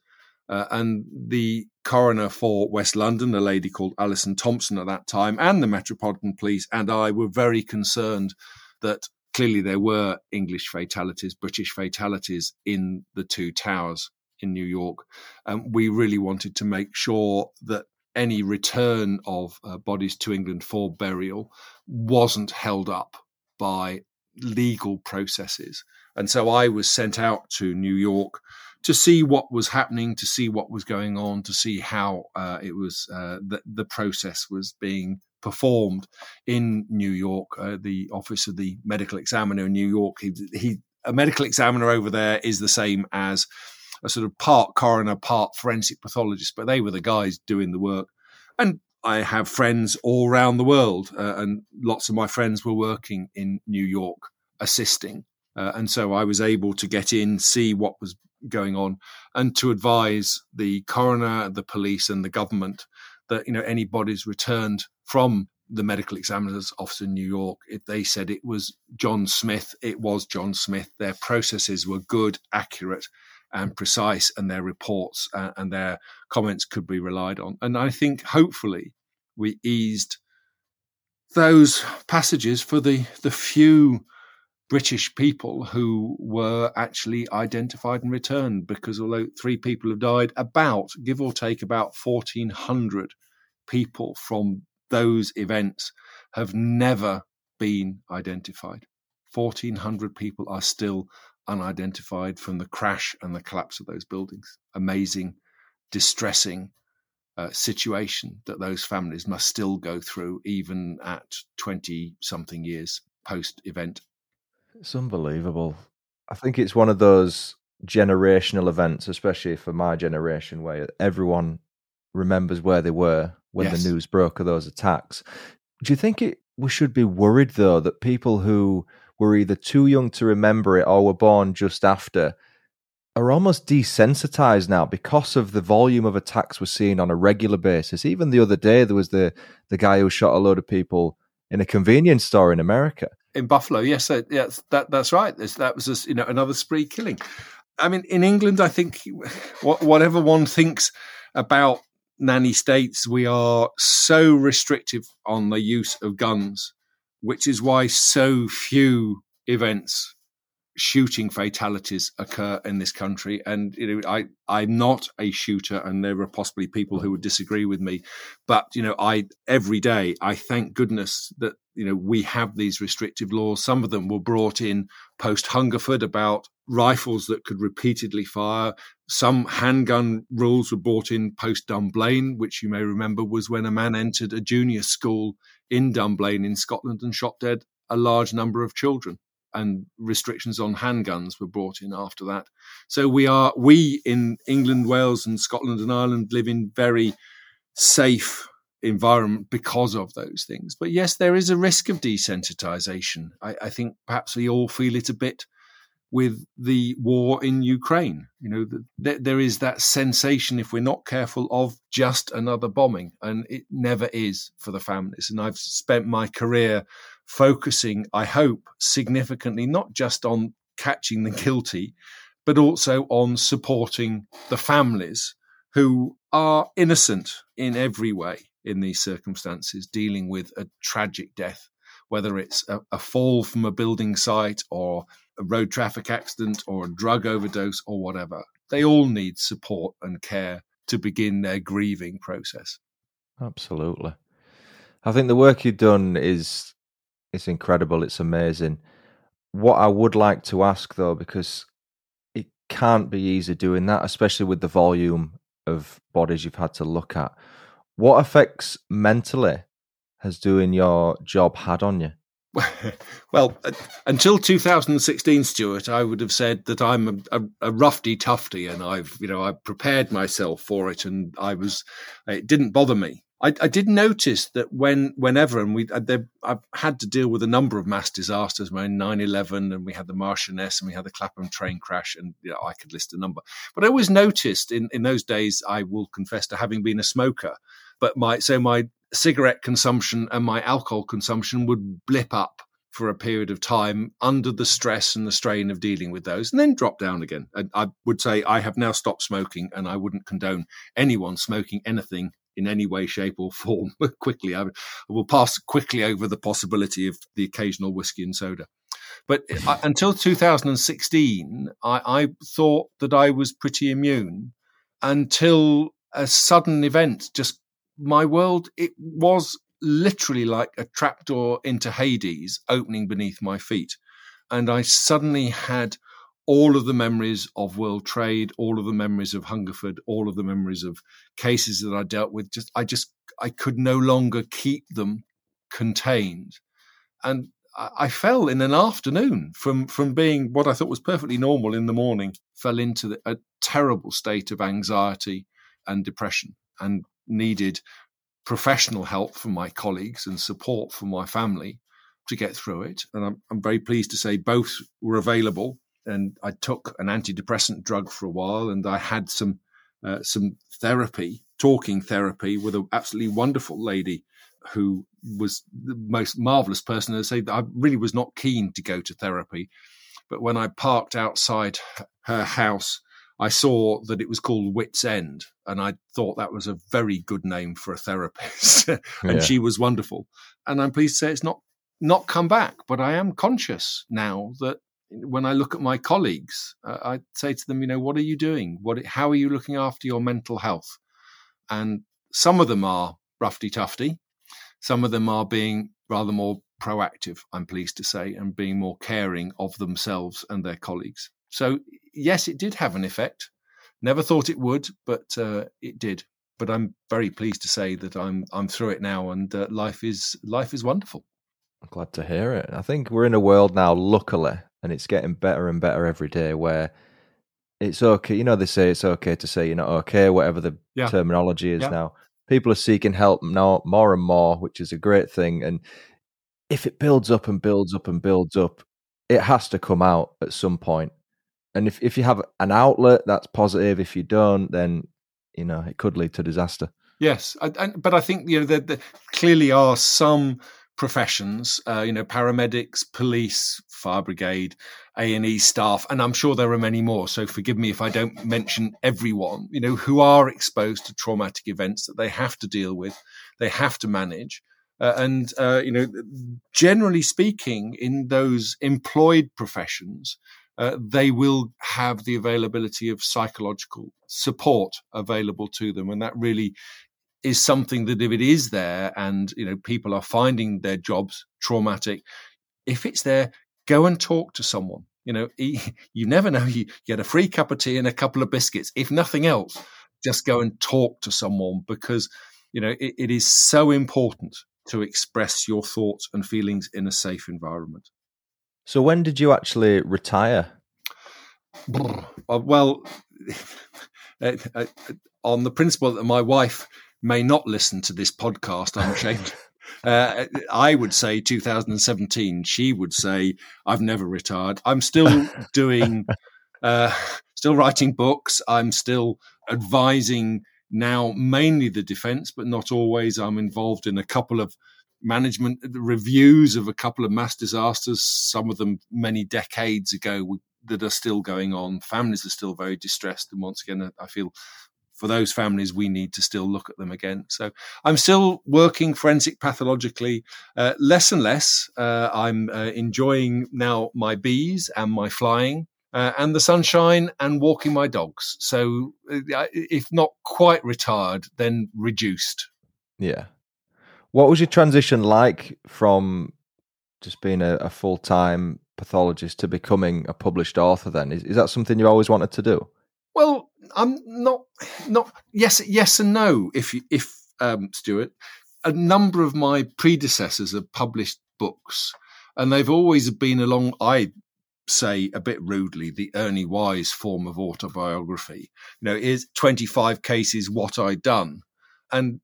Uh, and the coroner for West London, a lady called Alison Thompson at that time, and the Metropolitan Police and I were very concerned that clearly there were English fatalities, British fatalities in the two towers in New York. Um, we really wanted to make sure that any return of uh, bodies to England for burial wasn't held up by legal processes. And so I was sent out to New York to see what was happening, to see what was going on, to see how uh, it was uh, the, the process was being performed in New York, uh, the office of the medical examiner in New York. He, he, a medical examiner over there is the same as a sort of part coroner, part forensic pathologist, but they were the guys doing the work. And I have friends all around the world, uh, and lots of my friends were working in New York assisting. Uh, and so I was able to get in, see what was going on, and to advise the coroner, the police, and the government that you know any bodies returned from the medical examiner's office in New York, if they said it was John Smith, it was John Smith. Their processes were good, accurate, and precise, and their reports uh, and their comments could be relied on. And I think hopefully we eased those passages for the the few British people who were actually identified and returned. Because although three people have died, about give or take about fourteen hundred people from those events have never been identified. 1,400 people are still unidentified from the crash and the collapse of those buildings. Amazing, distressing uh, situation that those families must still go through, even at 20 something years post event. It's unbelievable. I think it's one of those generational events, especially for my generation, where everyone remembers where they were when yes. the news broke of those attacks. Do you think it, we should be worried though that people who were either too young to remember it or were born just after are almost desensitized now because of the volume of attacks we're seeing on a regular basis. Even the other day, there was the the guy who shot a load of people in a convenience store in America. In Buffalo, yes, yes, that that's right. That was a, you know another spree killing. I mean, in England, I think <laughs> whatever one thinks about nanny states, we are so restrictive on the use of guns, which is why so few events shooting fatalities occur in this country. And you know, I I'm not a shooter, and there are possibly people who would disagree with me, but you know, I every day I thank goodness that you know we have these restrictive laws. Some of them were brought in post Hungerford about rifles that could repeatedly fire. Some handgun rules were brought in post Dunblane, which you may remember was when a man entered a junior school in Dunblane in Scotland and shot dead a large number of children and restrictions on handguns were brought in after that. So we are we in England, Wales, and Scotland and Ireland live in very safe environment because of those things. But yes, there is a risk of desensitization. I, I think perhaps we all feel it a bit with the war in Ukraine. You know, the, there is that sensation, if we're not careful, of just another bombing, and it never is for the families. And I've spent my career focusing, I hope, significantly not just on catching the guilty, but also on supporting the families who are innocent in every way in these circumstances, dealing with a tragic death, whether it's a, a, fall from a building site or a road traffic accident or a drug overdose or whatever. They all need support and care to begin their grieving process. Absolutely. I think the work you've done is it's incredible. It's amazing. What I would like to ask though, because it can't be easy doing that, especially with the volume of bodies you've had to look at. What effects mentally has doing your job had on you? <laughs> well, uh, until 2016, Stuart, I would have said that I'm a, a, a roughy tufty, and I've, you know, I prepared myself for it, and I was, it didn't bother me. I, I did notice that when, whenever, and we, uh, I've had to deal with a number of mass disasters, when 9/11, and we had the Marchioness, and we had the Clapham train crash, and you know, I could list a number. But I always noticed in in those days, I will confess to having been a smoker, but my so my cigarette consumption and my alcohol consumption would blip up for a period of time under the stress and the strain of dealing with those and then drop down again. And I would say I have now stopped smoking and I wouldn't condone anyone smoking anything in any way, shape, or <laughs> form quickly. I will pass quickly over the possibility of the occasional whiskey and soda. But uh, until 2016, I, I thought that I was pretty immune until a sudden event just my world, it was literally like a trapdoor into Hades opening beneath my feet. And I suddenly had all of the memories of world trade, all of the memories of Hungerford, all of the memories of cases that I dealt with. Just, I just, I could no longer keep them contained. And I fell in an afternoon from from being what I thought was perfectly normal in the morning, fell into the, a terrible state of anxiety and depression, and needed professional help from my colleagues and support from my family to get through it. And I'm, I'm very pleased to say both were available. And I took an antidepressant drug for a while, and I had some uh, some therapy, talking therapy, with an absolutely wonderful lady who was the most marvelous person. I say I really was not keen to go to therapy, but when I parked outside her house I saw that it was called Wits End, and I thought that was a very good name for a therapist. <laughs> and yeah. she was wonderful. And I'm pleased to say it's not not come back, but I am conscious now that when I look at my colleagues, uh, I say to them, you know, what are you doing? What, how are you looking after your mental health? And some of them are roughy tufty, some of them are being rather more proactive. I'm pleased to say, and being more caring of themselves and their colleagues. So yes, it did have an effect. Never thought it would, but uh, it did. But I'm very pleased to say that I'm I'm through it now, and uh, life is life is wonderful. I'm glad to hear it. I think we're in a world now, luckily, and it's getting better and better every day, where it's okay. You know, they say it's okay to say you're not okay, whatever the yeah. terminology is yeah. now. People are seeking help now more and more, which is a great thing. And if it builds up and builds up and builds up, it has to come out at some point and if, if you have an outlet that's positive if you don't then you know it could lead to disaster yes I, I, but i think you know there, there clearly are some professions uh, you know paramedics police fire brigade a&e staff and i'm sure there are many more so forgive me if i don't mention everyone you know who are exposed to traumatic events that they have to deal with they have to manage uh, and uh, you know generally speaking in those employed professions uh, they will have the availability of psychological support available to them. And that really is something that if it is there and, you know, people are finding their jobs traumatic, if it's there, go and talk to someone. You know, <laughs> you never know. <laughs> You get a free cup of tea and a couple of biscuits. If nothing else, just go and talk to someone because, you know, it, it is so important to express your thoughts and feelings in a safe environment. So when did you actually retire? Uh, well, <laughs> uh, uh, on the principle that my wife may not listen to this podcast, I'm ashamed. Uh, I would say 2017. She would say I've never retired. I'm still <laughs> doing, uh, still writing books. I'm still advising now, mainly the defence, but not always. I'm involved in a couple of management reviews of a couple of mass disasters, some of them many decades ago, that are still going on. Families are still very distressed. And once again, I feel for those families, we need to still look at them again. So I'm still working forensic pathologically, uh, less and less. Uh, I'm uh, enjoying now my bees and my flying. Uh, and the sunshine and walking my dogs. So, uh, if not quite retired, then reduced. Yeah. What was your transition like from just being a, a full time pathologist to becoming a published author? Then is, is that something you always wanted to do? Well, I'm not not yes yes and no. If if um, Stuart, a number of my predecessors have published books, and they've always been along. I say a bit rudely the Ernie Wise form of autobiography. You know, is 25 cases what I done, and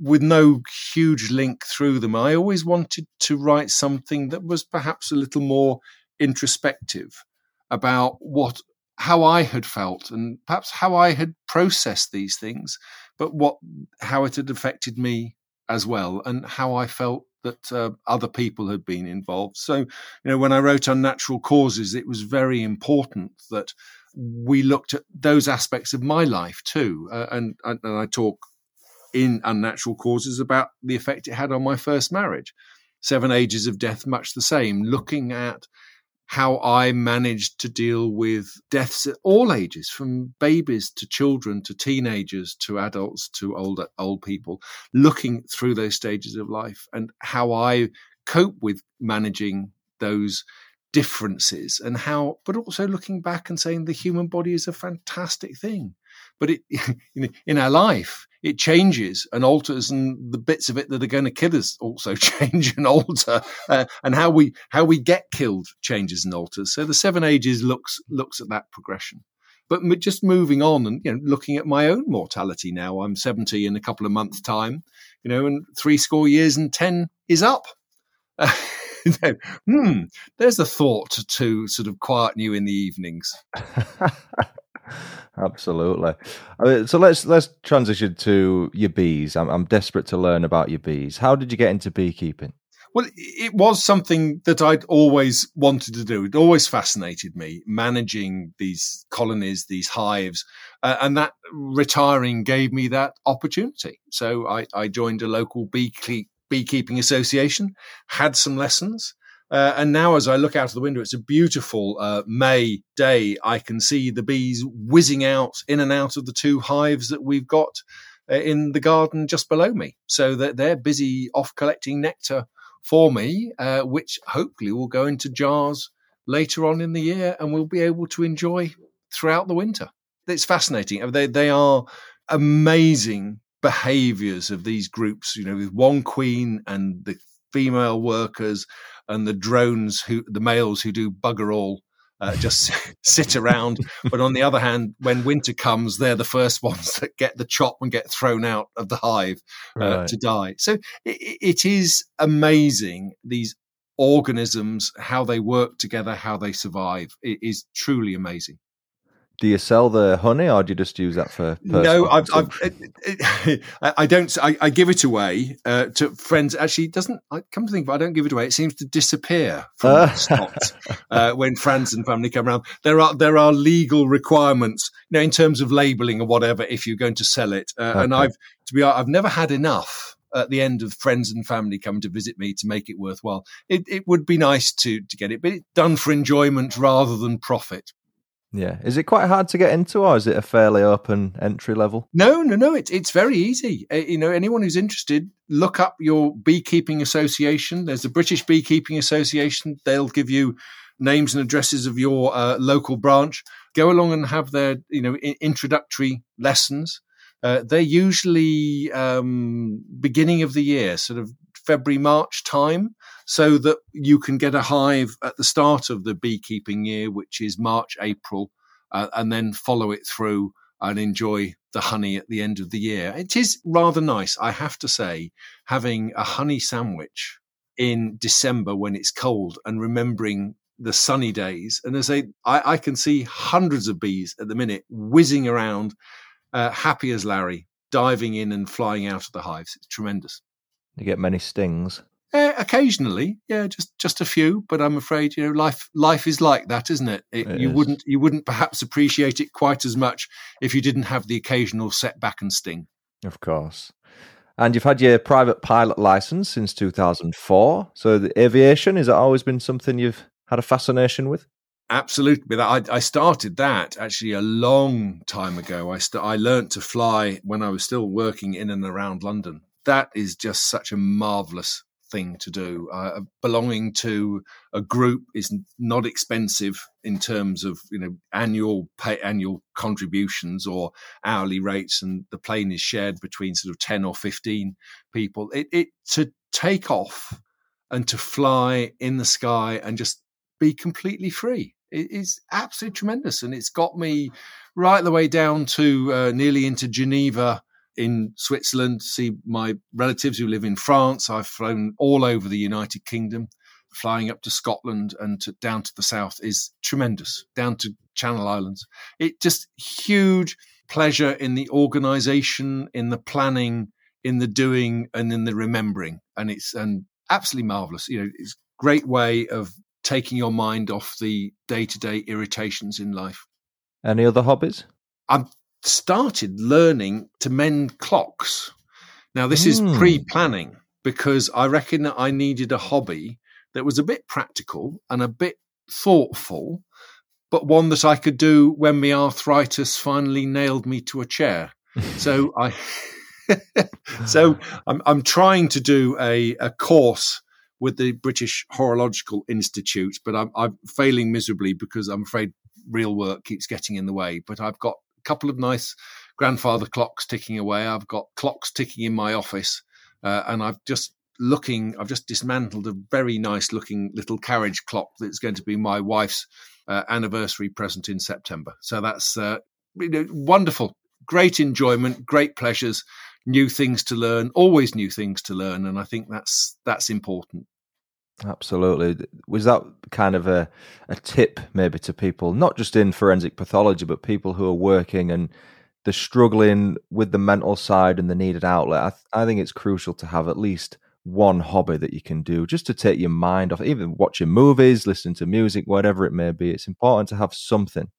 with no huge link through them. I always wanted to write something that was perhaps a little more introspective about what how I had felt and perhaps how I had processed these things, but what how it had affected me as well, and how I felt that uh, other people had been involved. So, you know, when I wrote Unnatural Causes, it was very important that we looked at those aspects of my life too, uh, and, and I talk in Unnatural Causes about the effect it had on my first marriage. Seven Ages of Death, much the same, looking at how I managed to deal with deaths at all ages, from babies to children to teenagers to adults to older old people, looking through those stages of life and how I cope with managing those differences and how but also looking back and saying the human body is a fantastic thing but it <laughs> in our life it changes and alters and the bits of it that are going to kill us also <laughs> change and alter. Uh, and how we how we get killed changes and alters. So the seven ages looks looks at that progression. But just moving on and you know looking at my own mortality now i'm 70 in a couple of months time you know and three score years and 10 is up. <laughs> Uh, hmm there's a thought to sort of quieten you in the evenings Absolutely. I mean, so let's let's transition to your bees. I'm, I'm desperate to learn about your bees. How did you get into beekeeping? Well, it was something that I'd always wanted to do. It always fascinated me managing these colonies, these hives, uh, and that retiring gave me that opportunity. So I, I joined a local beekeeping association, had some lessons, uh, and now, as I look out of the window, it's a beautiful uh, May day. I can see the bees whizzing out in and out of the two hives that we've got uh, in the garden just below me. So that they're busy off collecting nectar for me, uh, which hopefully will go into jars later on in the year and we'll be able to enjoy throughout the winter. It's fascinating. They, they are amazing behaviors of these groups, you know, with one queen and the female workers and the drones who the males who do bugger all uh, just <laughs> sit around. But on the other hand, when winter comes, they're the first <laughs> ones that get the chop and get thrown out of the hive uh, right. to die. So it, it is amazing these organisms, how they work together, how they survive. It is truly amazing do you sell the honey or do you just use that for no I've, I've, <laughs> i don't I, I, give it away uh, to friends actually it doesn't I come to think of it, i don't give it away it seems to disappear from uh. stocks uh, when friends and family come around there are there are legal requirements you know in terms of labeling or whatever if you're going to sell it uh, okay. and i've to be i've never had enough at the end of friends and family coming to visit me to make it worthwhile. It, it would be nice to to get it, but it's done for enjoyment rather than profit. Yeah. Is it quite hard to get into, or is it a fairly open entry level? No, no, no. It's it's very easy. Uh, you know, anyone who's interested, look up your beekeeping association. There's the British Beekeeping Association. They'll give you names and addresses of your uh, local branch. Go along and have their you know introductory lessons. Uh, they're usually um, beginning of the year, sort of February March time so that you can get a hive at the start of the beekeeping year, which is March, April, uh, and then follow it through and enjoy the honey at the end of the year. It is rather nice, I have to say, having a honey sandwich in December when it's cold and remembering the sunny days. And as I, I, I can see hundreds of bees at the minute whizzing around, uh, happy as Larry, diving in and flying out of the hives. It's tremendous. You get many stings. Uh, occasionally, yeah, just just a few. But I'm afraid you know life life is like that, isn't it? it, it you is. wouldn't you wouldn't perhaps appreciate it quite as much if you didn't have the occasional setback and sting. Of course. And you've had your private pilot license since 2004. So the aviation, has it always been something you've had a fascination with? Absolutely. I, I started that actually a long time ago. I, st- I learned to fly when I was still working in and around London. That is just such a marvelous thing to do. Uh, belonging to a group is not expensive in terms of you know annual pay, annual contributions or hourly rates, and the plane is shared between sort of ten or fifteen people. It, it to take off and to fly in the sky and just be completely free. It is absolutely tremendous, and it's got me right the way down to uh, nearly into Geneva in Switzerland, see my relatives who live in France. I've flown all over the United Kingdom. Flying up to Scotland and to, down to the south is tremendous, down to Channel Islands. It just huge pleasure in the organization, in the planning, in the doing, and in the remembering. And it's and absolutely marvelous. You know, it's a great way of taking your mind off the day to day irritations in life. Any other hobbies? I'm started learning to mend clocks. Now, this is Mm. pre planning because I reckon that I needed a hobby that was a bit practical and a bit thoughtful, but one that I could do when my arthritis finally nailed me to a chair. <laughs> So I. <laughs> so I'm, I'm trying to do a, a course with the British Horological Institute, but I'm, I'm failing miserably because I'm afraid real work keeps getting in the way. But I've got couple of nice grandfather clocks ticking away. I've got clocks ticking in my office, uh, and I've just looking. I've just dismantled a very nice looking little carriage clock that's going to be my wife's uh, anniversary present in September. So that's uh, wonderful, great enjoyment, great pleasures, new things to learn, always new things to learn, and I think that's that's important. Absolutely. Was that kind of a, a tip maybe to people, not just in forensic pathology, but people who are working and they're struggling with the mental side and the needed outlet? I, th- I think it's crucial to have at least one hobby that you can do just to take your mind off, even watching movies, listening to music, whatever it may be. It's important to have something.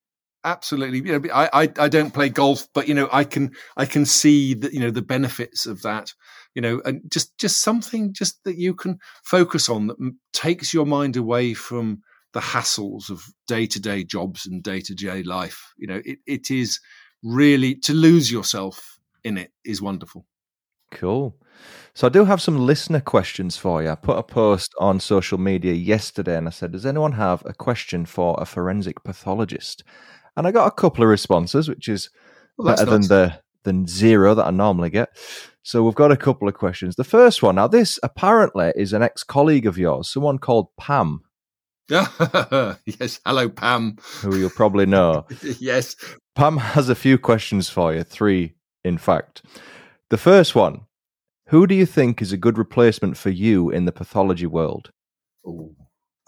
Absolutely. You know, I, I I don't play golf, but you know, I can I can see that you know the benefits of that. You know, and just just something just that you can focus on that m- takes your mind away from the hassles of day to day jobs and day to day life. You know, it, it is really to lose yourself in it is wonderful. Cool. So I do have some listener questions for you. I put a post on social media yesterday and I said, Does anyone have a question for a forensic pathologist? And I got a couple of responses, which is Well, better than the than zero that I normally get. So we've got a couple of questions. The first one, now this apparently is an ex-colleague of yours, someone called Pam, <laughs> yes. Hello, Pam. who you'll probably know. <laughs> yes. Pam has a few questions for you, three in fact. The first one, who do you think is a good replacement for you in the pathology world? Ooh.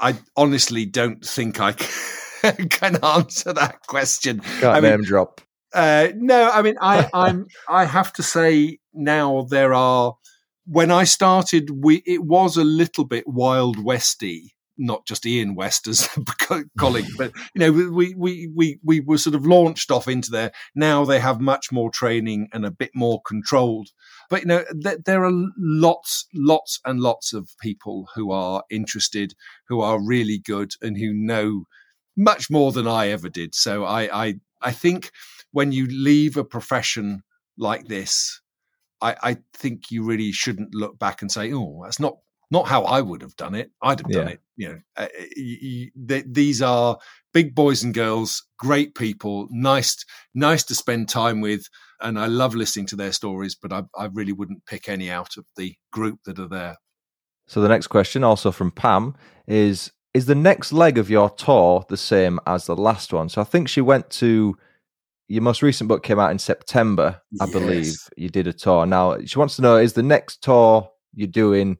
I honestly don't think I <laughs> can, answer that question. Can't I mean, name drop. Uh, no, I mean, I, <laughs> I'm. I have to say now there are. When I started, we it was a little bit wild westy, not just Iain West as <laughs> a colleague, but you know, we we we we were sort of launched off into there. Now they have much more training and a bit more controlled. But you know, th- there are lots, lots and lots of people who are interested, who are really good, and who know much more than I ever did. So I I I think when you leave a profession like this, I, I think you really shouldn't look back and say, "Oh, that's not not how I would have done it. I'd have done Yeah. it." You know, uh, y- y- th- these are big boys and girls, great people, nice nice to spend time with, and I love listening to their stories. But I, I really wouldn't pick any out of the group that are there. So the next question, also from Pam, is is the next leg of your tour the same as the last one? So I think she went to your most recent book came out in September, I believe. You did a tour. Now she wants to know is the next tour you're doing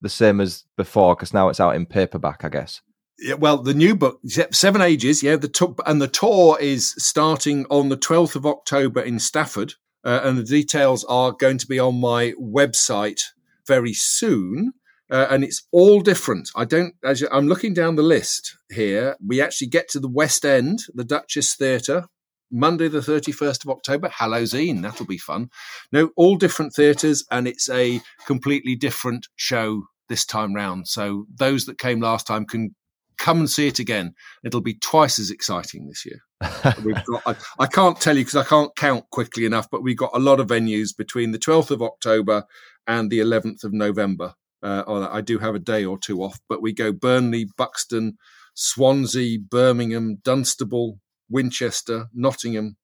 the same as before? Because now it's out in paperback, I guess. Yeah, well, the new book, Seven Ages, yeah, the tour, and the tour is starting on the 12th of October in Stafford, uh, and the details are going to be on my website very soon. uh, and it's all different. I don't. As you, I'm looking down the list here, we actually get to the West End, the Duchess Theatre, Monday the 31st of October, Halloween. That'll be fun. No, all different theatres, and it's a completely different show this time round. So those that came last time can come and see it again. It'll be twice as exciting this year. <laughs> we've got, I, I can't tell you because I can't count quickly enough, but we've got a lot of venues between the 12th of October and the 11th of November. Uh, I do have a day or two off, but we go Burnley, Buxton, Swansea, Birmingham, Dunstable, Winchester, Nottingham,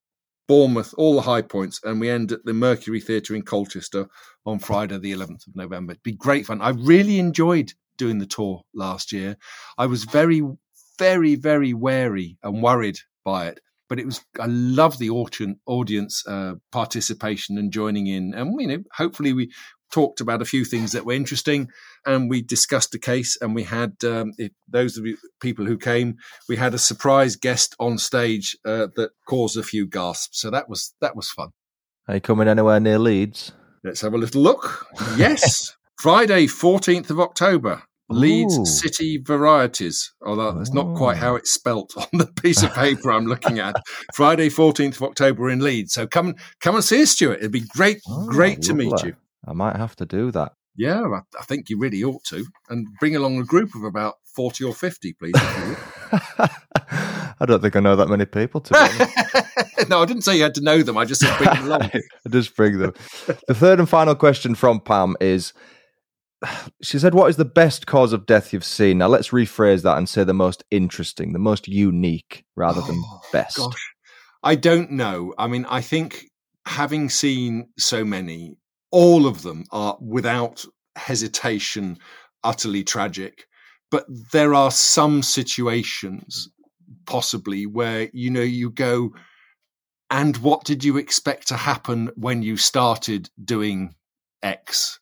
Bournemouth, all the high points, and we end at the Mercury Theatre in Colchester on Friday, the 11th of November. It'd be great fun. I really enjoyed doing the tour last year. I was very, very, very wary and worried by it, but it was. I love the audience uh, participation and joining in, and you know, hopefully we talked about a few things that were interesting and we discussed the case and we had um, if those of you people who came we had a surprise guest on stage uh, that caused a few gasps so that was that was fun are you coming anywhere near leeds let's have a little look yes <laughs> friday 14th of october Leeds Ooh. City Varieties, although that's not quite how it's spelt <laughs> on the piece of paper I'm looking at. Friday, 14th of October in Leeds. So come come and see us, Stuart. It'd be great, oh, great to meet you. I might have to do that. Yeah, I, I, think you really ought to, and bring along a group of about forty or fifty, please. <laughs> <laughs> I don't think I know that many people. To <laughs> no, I didn't say you had to know them. I just said bring them along. I just bring them. The third and final question from Pam is: <sighs> She said, "What is the best cause of death you've seen?" Now let's rephrase that and say the most interesting, the most unique, rather than oh, best. Gosh. I don't know. I mean, I think having seen so many, all of them are without hesitation utterly tragic. But there are some situations, possibly, where you know you go, and what did you expect to happen when you started doing X?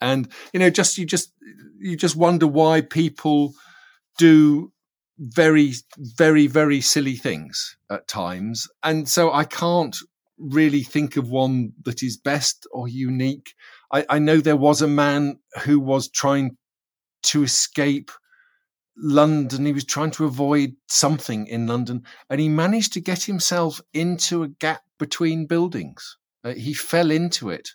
And you know, just you just you just wonder why people do very, very, very silly things at times. And so I can't really think of one that is best or unique. I, I know there was a man who was trying to escape London. He was trying to avoid something in London, and he managed to get himself into a gap between buildings. Uh, he fell into it,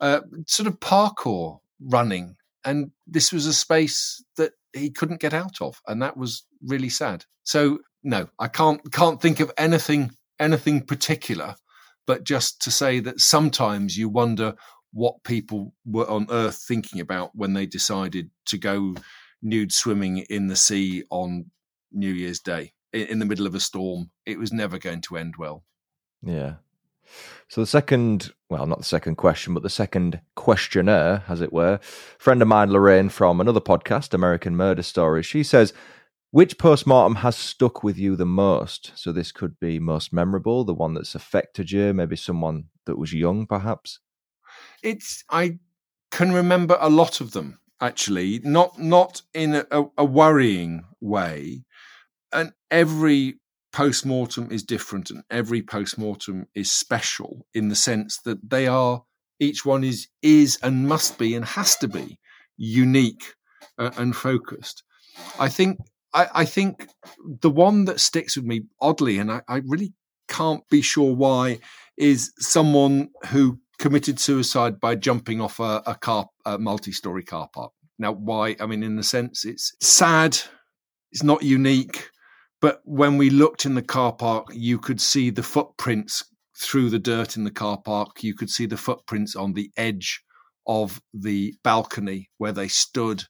uh, sort of parkour running, and this was a space that he couldn't get out of, and that was really sad. So no, I can't can't think of anything anything particular but just to say that sometimes you wonder what people were on earth thinking about when they decided to go nude swimming in the sea on New Year's Day in the middle of a storm. It was never going to end well. Yeah. So the second, well, not the second question, but the second questionnaire, as it were, friend of mine, Lorraine from another podcast, American Murder Stories, she says, which postmortem has stuck with you the most? So this could be most memorable, the one that's affected you, maybe someone that was young, perhaps. It's I can remember a lot of them actually, not not in a, a worrying way, and every postmortem is different, and every postmortem is special in the sense that they are each one is is and must be and has to be unique uh, and focused. I think I, I think the one that sticks with me oddly, and I, I really can't be sure why, is someone who committed suicide by jumping off a, a car, a multi-story car park. Now, why? I mean, in the sense, it's sad, it's not unique, but when we looked in the car park, you could see the footprints through the dirt in the car park. You could see the footprints on the edge of the balcony where they stood,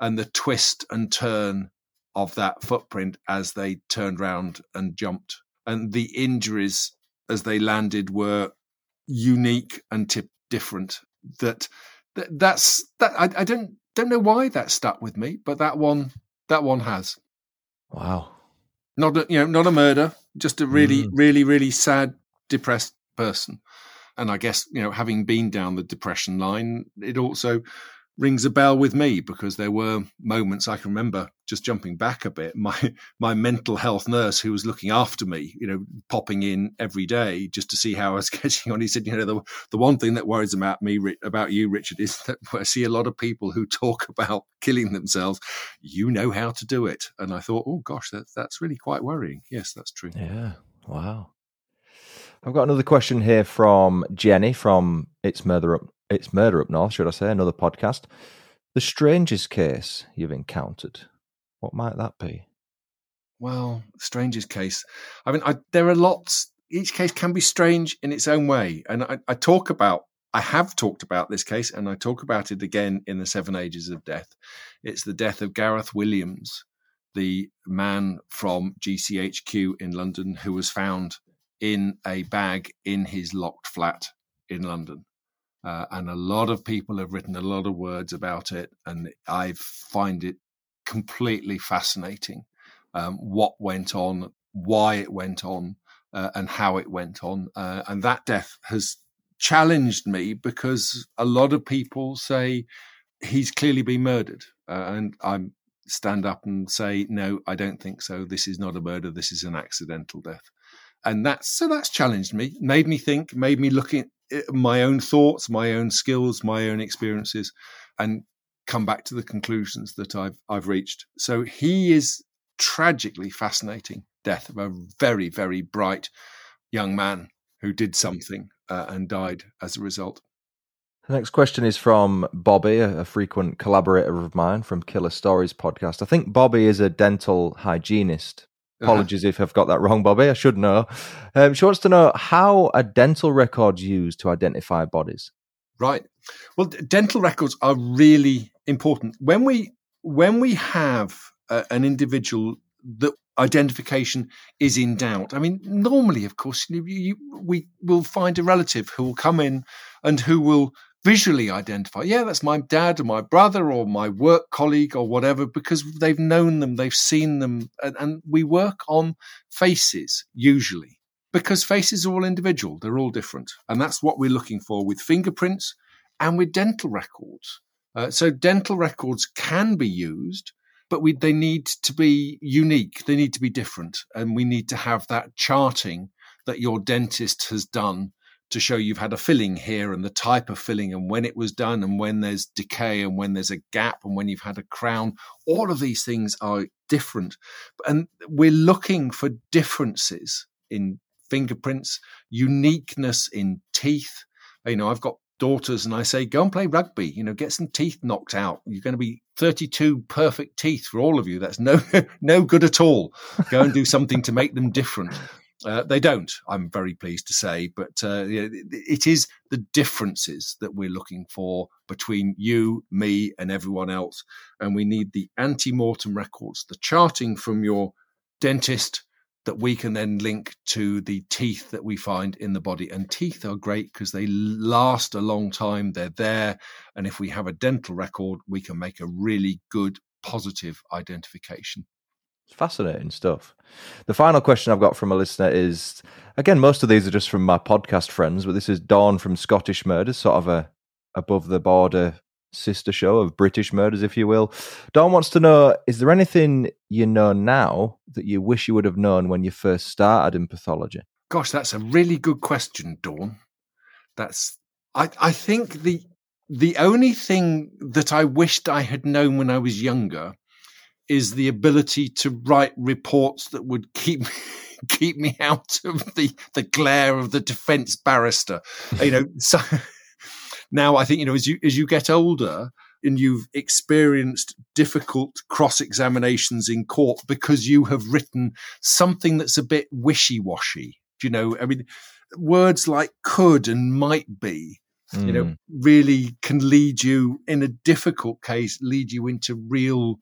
and the twist and turn of that footprint as they turned round and jumped. And the injuries as they landed were unique and tip different. That, that that's that I, I don't don't know why that stuck with me, but that one that one has. Wow. Not a, you know not a murder, just a really mm. really really sad depressed person. And I guess you know having been down the depression line, it also rings a bell with me because there were moments I can remember just jumping back a bit. My <laughs> my mental health nurse who was looking after me, you know, popping in every day just to see how I was <laughs> getting on. He said, you know, the the one thing that worries about me about you, Richard, is that <laughs> I see a lot of people who talk about killing themselves. You know how to do it, and I thought, oh gosh, that, that's really quite worrying. Yes, that's true. Yeah. Wow. I've got another question here from Jenny from It's Murder Up it's Murder Up North, should I say, another podcast. The strangest case you've encountered, what might that be? Well, strangest case. I mean, I, there are lots. Each case can be strange in its own way. And I, I talk about, I have talked about this case and I talk about it again in the Seven Ages of Death. It's the death of Gareth Williams, the man from GCHQ in London who was found in a bag in his locked flat in London. Uh, and a lot of people have written a lot of words about it, and I find it completely fascinating um, what went on, why it went on, uh, and how it went on. Uh, and that death has challenged me because a lot of people say he's clearly been murdered, uh, and I stand up and say, no, I don't think so. This is not a murder. This is an accidental death and that's so that's challenged me made me think made me look at my own thoughts, my own skills, my own experiences, and come back to the conclusions that I've I've reached. So he is tragically fascinating death of a very very bright young man who did something uh, and died as a result. The next question is from Bobby, a, frequent collaborator of mine from Killer Stories podcast. I think Bobby is a dental hygienist. Apologies uh-huh. if I've got that wrong, Bobby. I should know. Um, she wants to know how a dental record used to identify bodies. Right. Well, dental records are really important. When we when we have uh, an individual that identification is in doubt. I mean, normally, of course, you, you, we will find a relative who will come in and who will visually identify, yeah, that's my dad or my brother or my work colleague or whatever, because they've known them, they've seen them. And, and we work on faces usually because faces are all individual, they're all different. And that's what we're looking for with fingerprints and with dental records. Uh, so dental records can be used, but we, they need to be unique. They need to be different. And we need to have that charting that your dentist has done to show you've had a filling here and the type of filling and when it was done and when there's decay and when there's a gap and when you've had a crown. All of these things are different. And we're looking for differences in fingerprints, uniqueness in teeth. You know, I've got daughters and I say, go and play rugby, you know, get some teeth knocked out. You're going to be 32 perfect teeth for all of you. That's no, <laughs> no good at all. Go and do something to make them different. Uh, they don't, I'm very pleased to say, but uh, it is the differences that we're looking for between you, me, and everyone else. And we need the ante mortem records, the charting from your dentist that we can then link to the teeth that we find in the body. And teeth are great because they last a long time, they're there. And if we have a dental record, we can make a really good positive identification. Fascinating stuff. The final question I've got from a listener is again, most of these are just from my podcast friends, but this is Dawn from Scottish Murders, sort of a above the border sister show of British murders, if you will. Dawn wants to know Is there anything you know now that you wish you would have known when you first started in pathology? Gosh, that's a really good question, Dawn. That's I, I think the the only thing that I wished I had known when I was younger is the ability to write reports that would keep <laughs> keep me out of the the glare of the defense barrister. you know, <laughs> so now I think you know as you as you get older and you've experienced difficult cross examinations in court because you have written something that's a bit wishy washy. You know, I mean, words like could and might be you know mm. really can lead you in a difficult case lead you into real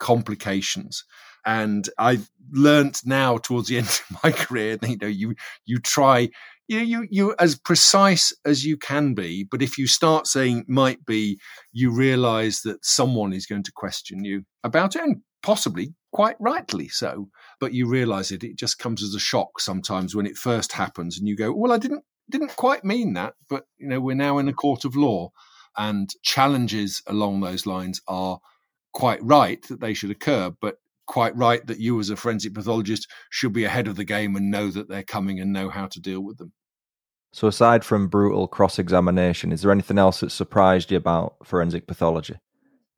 complications. And I've learned now towards the <laughs> end of my career that, you know, you, you try, you, you, you as precise as you can be. But if you start saying might be, you realize that someone is going to question you about it and possibly quite rightly so. But you realize it, it just comes as a shock sometimes when it first happens and you go, well, I didn't, didn't quite mean that, but you know, we're now in a court of law. And challenges along those lines are quite right that they should occur, but quite right that you, as a forensic pathologist, should be ahead of the game and know that they're coming and know how to deal with them. So, aside from brutal cross examination, is there anything else that surprised you about forensic pathology?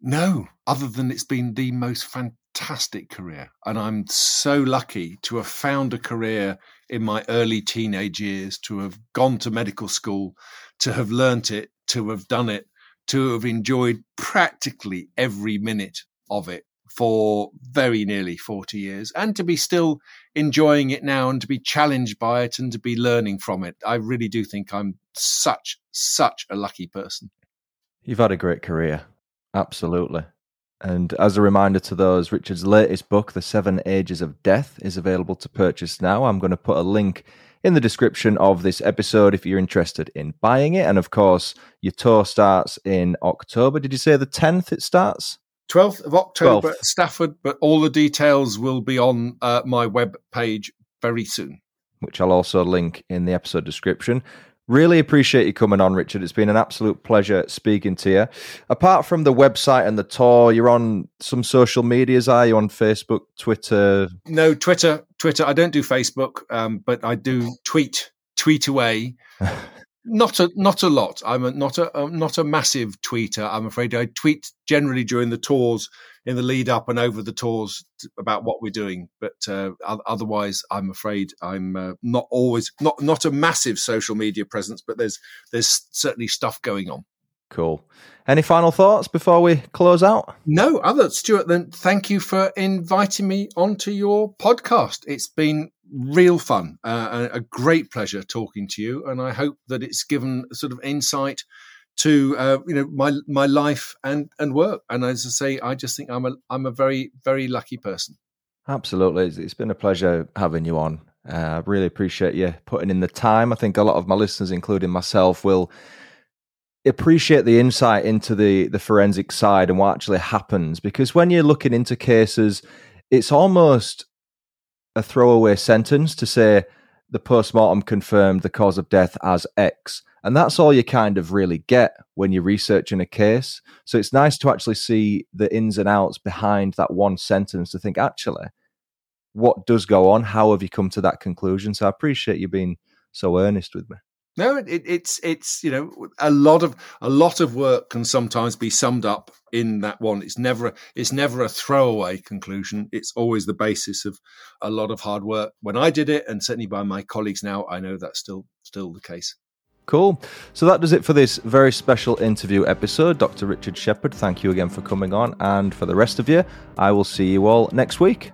No, other than it's been the most fantastic career. And I'm so lucky to have found a career in my early teenage years, to have gone to medical school, to have learnt it, to have done it, to have enjoyed practically every minute of it for very nearly 40 years and to be still enjoying it now and to be challenged by it and to be learning from it. I really do think I'm such, such a lucky person. You've had a great career. Absolutely. And as a reminder to those, Richard's latest book, The Seven Ages of Death, is available to purchase now. I'm going to put a link in the description of this episode if you're interested in buying it. And of course, your tour starts in October. Did you say the 10th it starts? 12th of October 12th. at Stafford, but all the details will be on uh, my web page very soon. Which I'll also link in the episode description. Really appreciate you coming on, Richard. It's been an absolute pleasure speaking to you. Apart from the website and the tour, you're on some social medias, are you on Facebook, Twitter? No, Twitter. Twitter. I don't do Facebook, um, but I do tweet, tweet away. <laughs> Not a not a lot. I'm a, not a, a not a massive tweeter. I'm afraid I tweet generally during the tours, in the lead up and over the tours about what we're doing. But uh, otherwise, I'm afraid I'm uh, not always not not a massive social media presence. But there's there's certainly stuff going on. Cool. Any final thoughts before we close out? No, other Stuart. Then thank you for inviting me onto your podcast. It's been real fun, uh, a great pleasure talking to you, and I hope that it's given sort of insight to uh, you know my my life and and work. And as I say, I just think I'm a I'm a very very lucky person. Absolutely, it's been a pleasure having you on. Uh, I uh, really appreciate you putting in the time. I think a lot of my listeners, including myself, will appreciate the insight into the the forensic side and what actually happens because when you're looking into cases, it's almost a throwaway sentence to say the postmortem confirmed the cause of death as X. And that's all you kind of really get when you're researching a case. So it's nice to actually see the ins and outs behind that one sentence to think, actually, what does go on? How have you come to that conclusion? So I appreciate you being so earnest with me. No, it, it's it's you know a lot of a lot of work can sometimes be summed up in that one. It's never a, it's never a throwaway conclusion. It's always the basis of a lot of hard work. When I did it, and certainly by my colleagues now, I know that's still still the case. Cool. So that does it for this very special interview episode. Dr. Richard Shepherd, thank you again for coming on. And for the rest of you, I will see you all next week.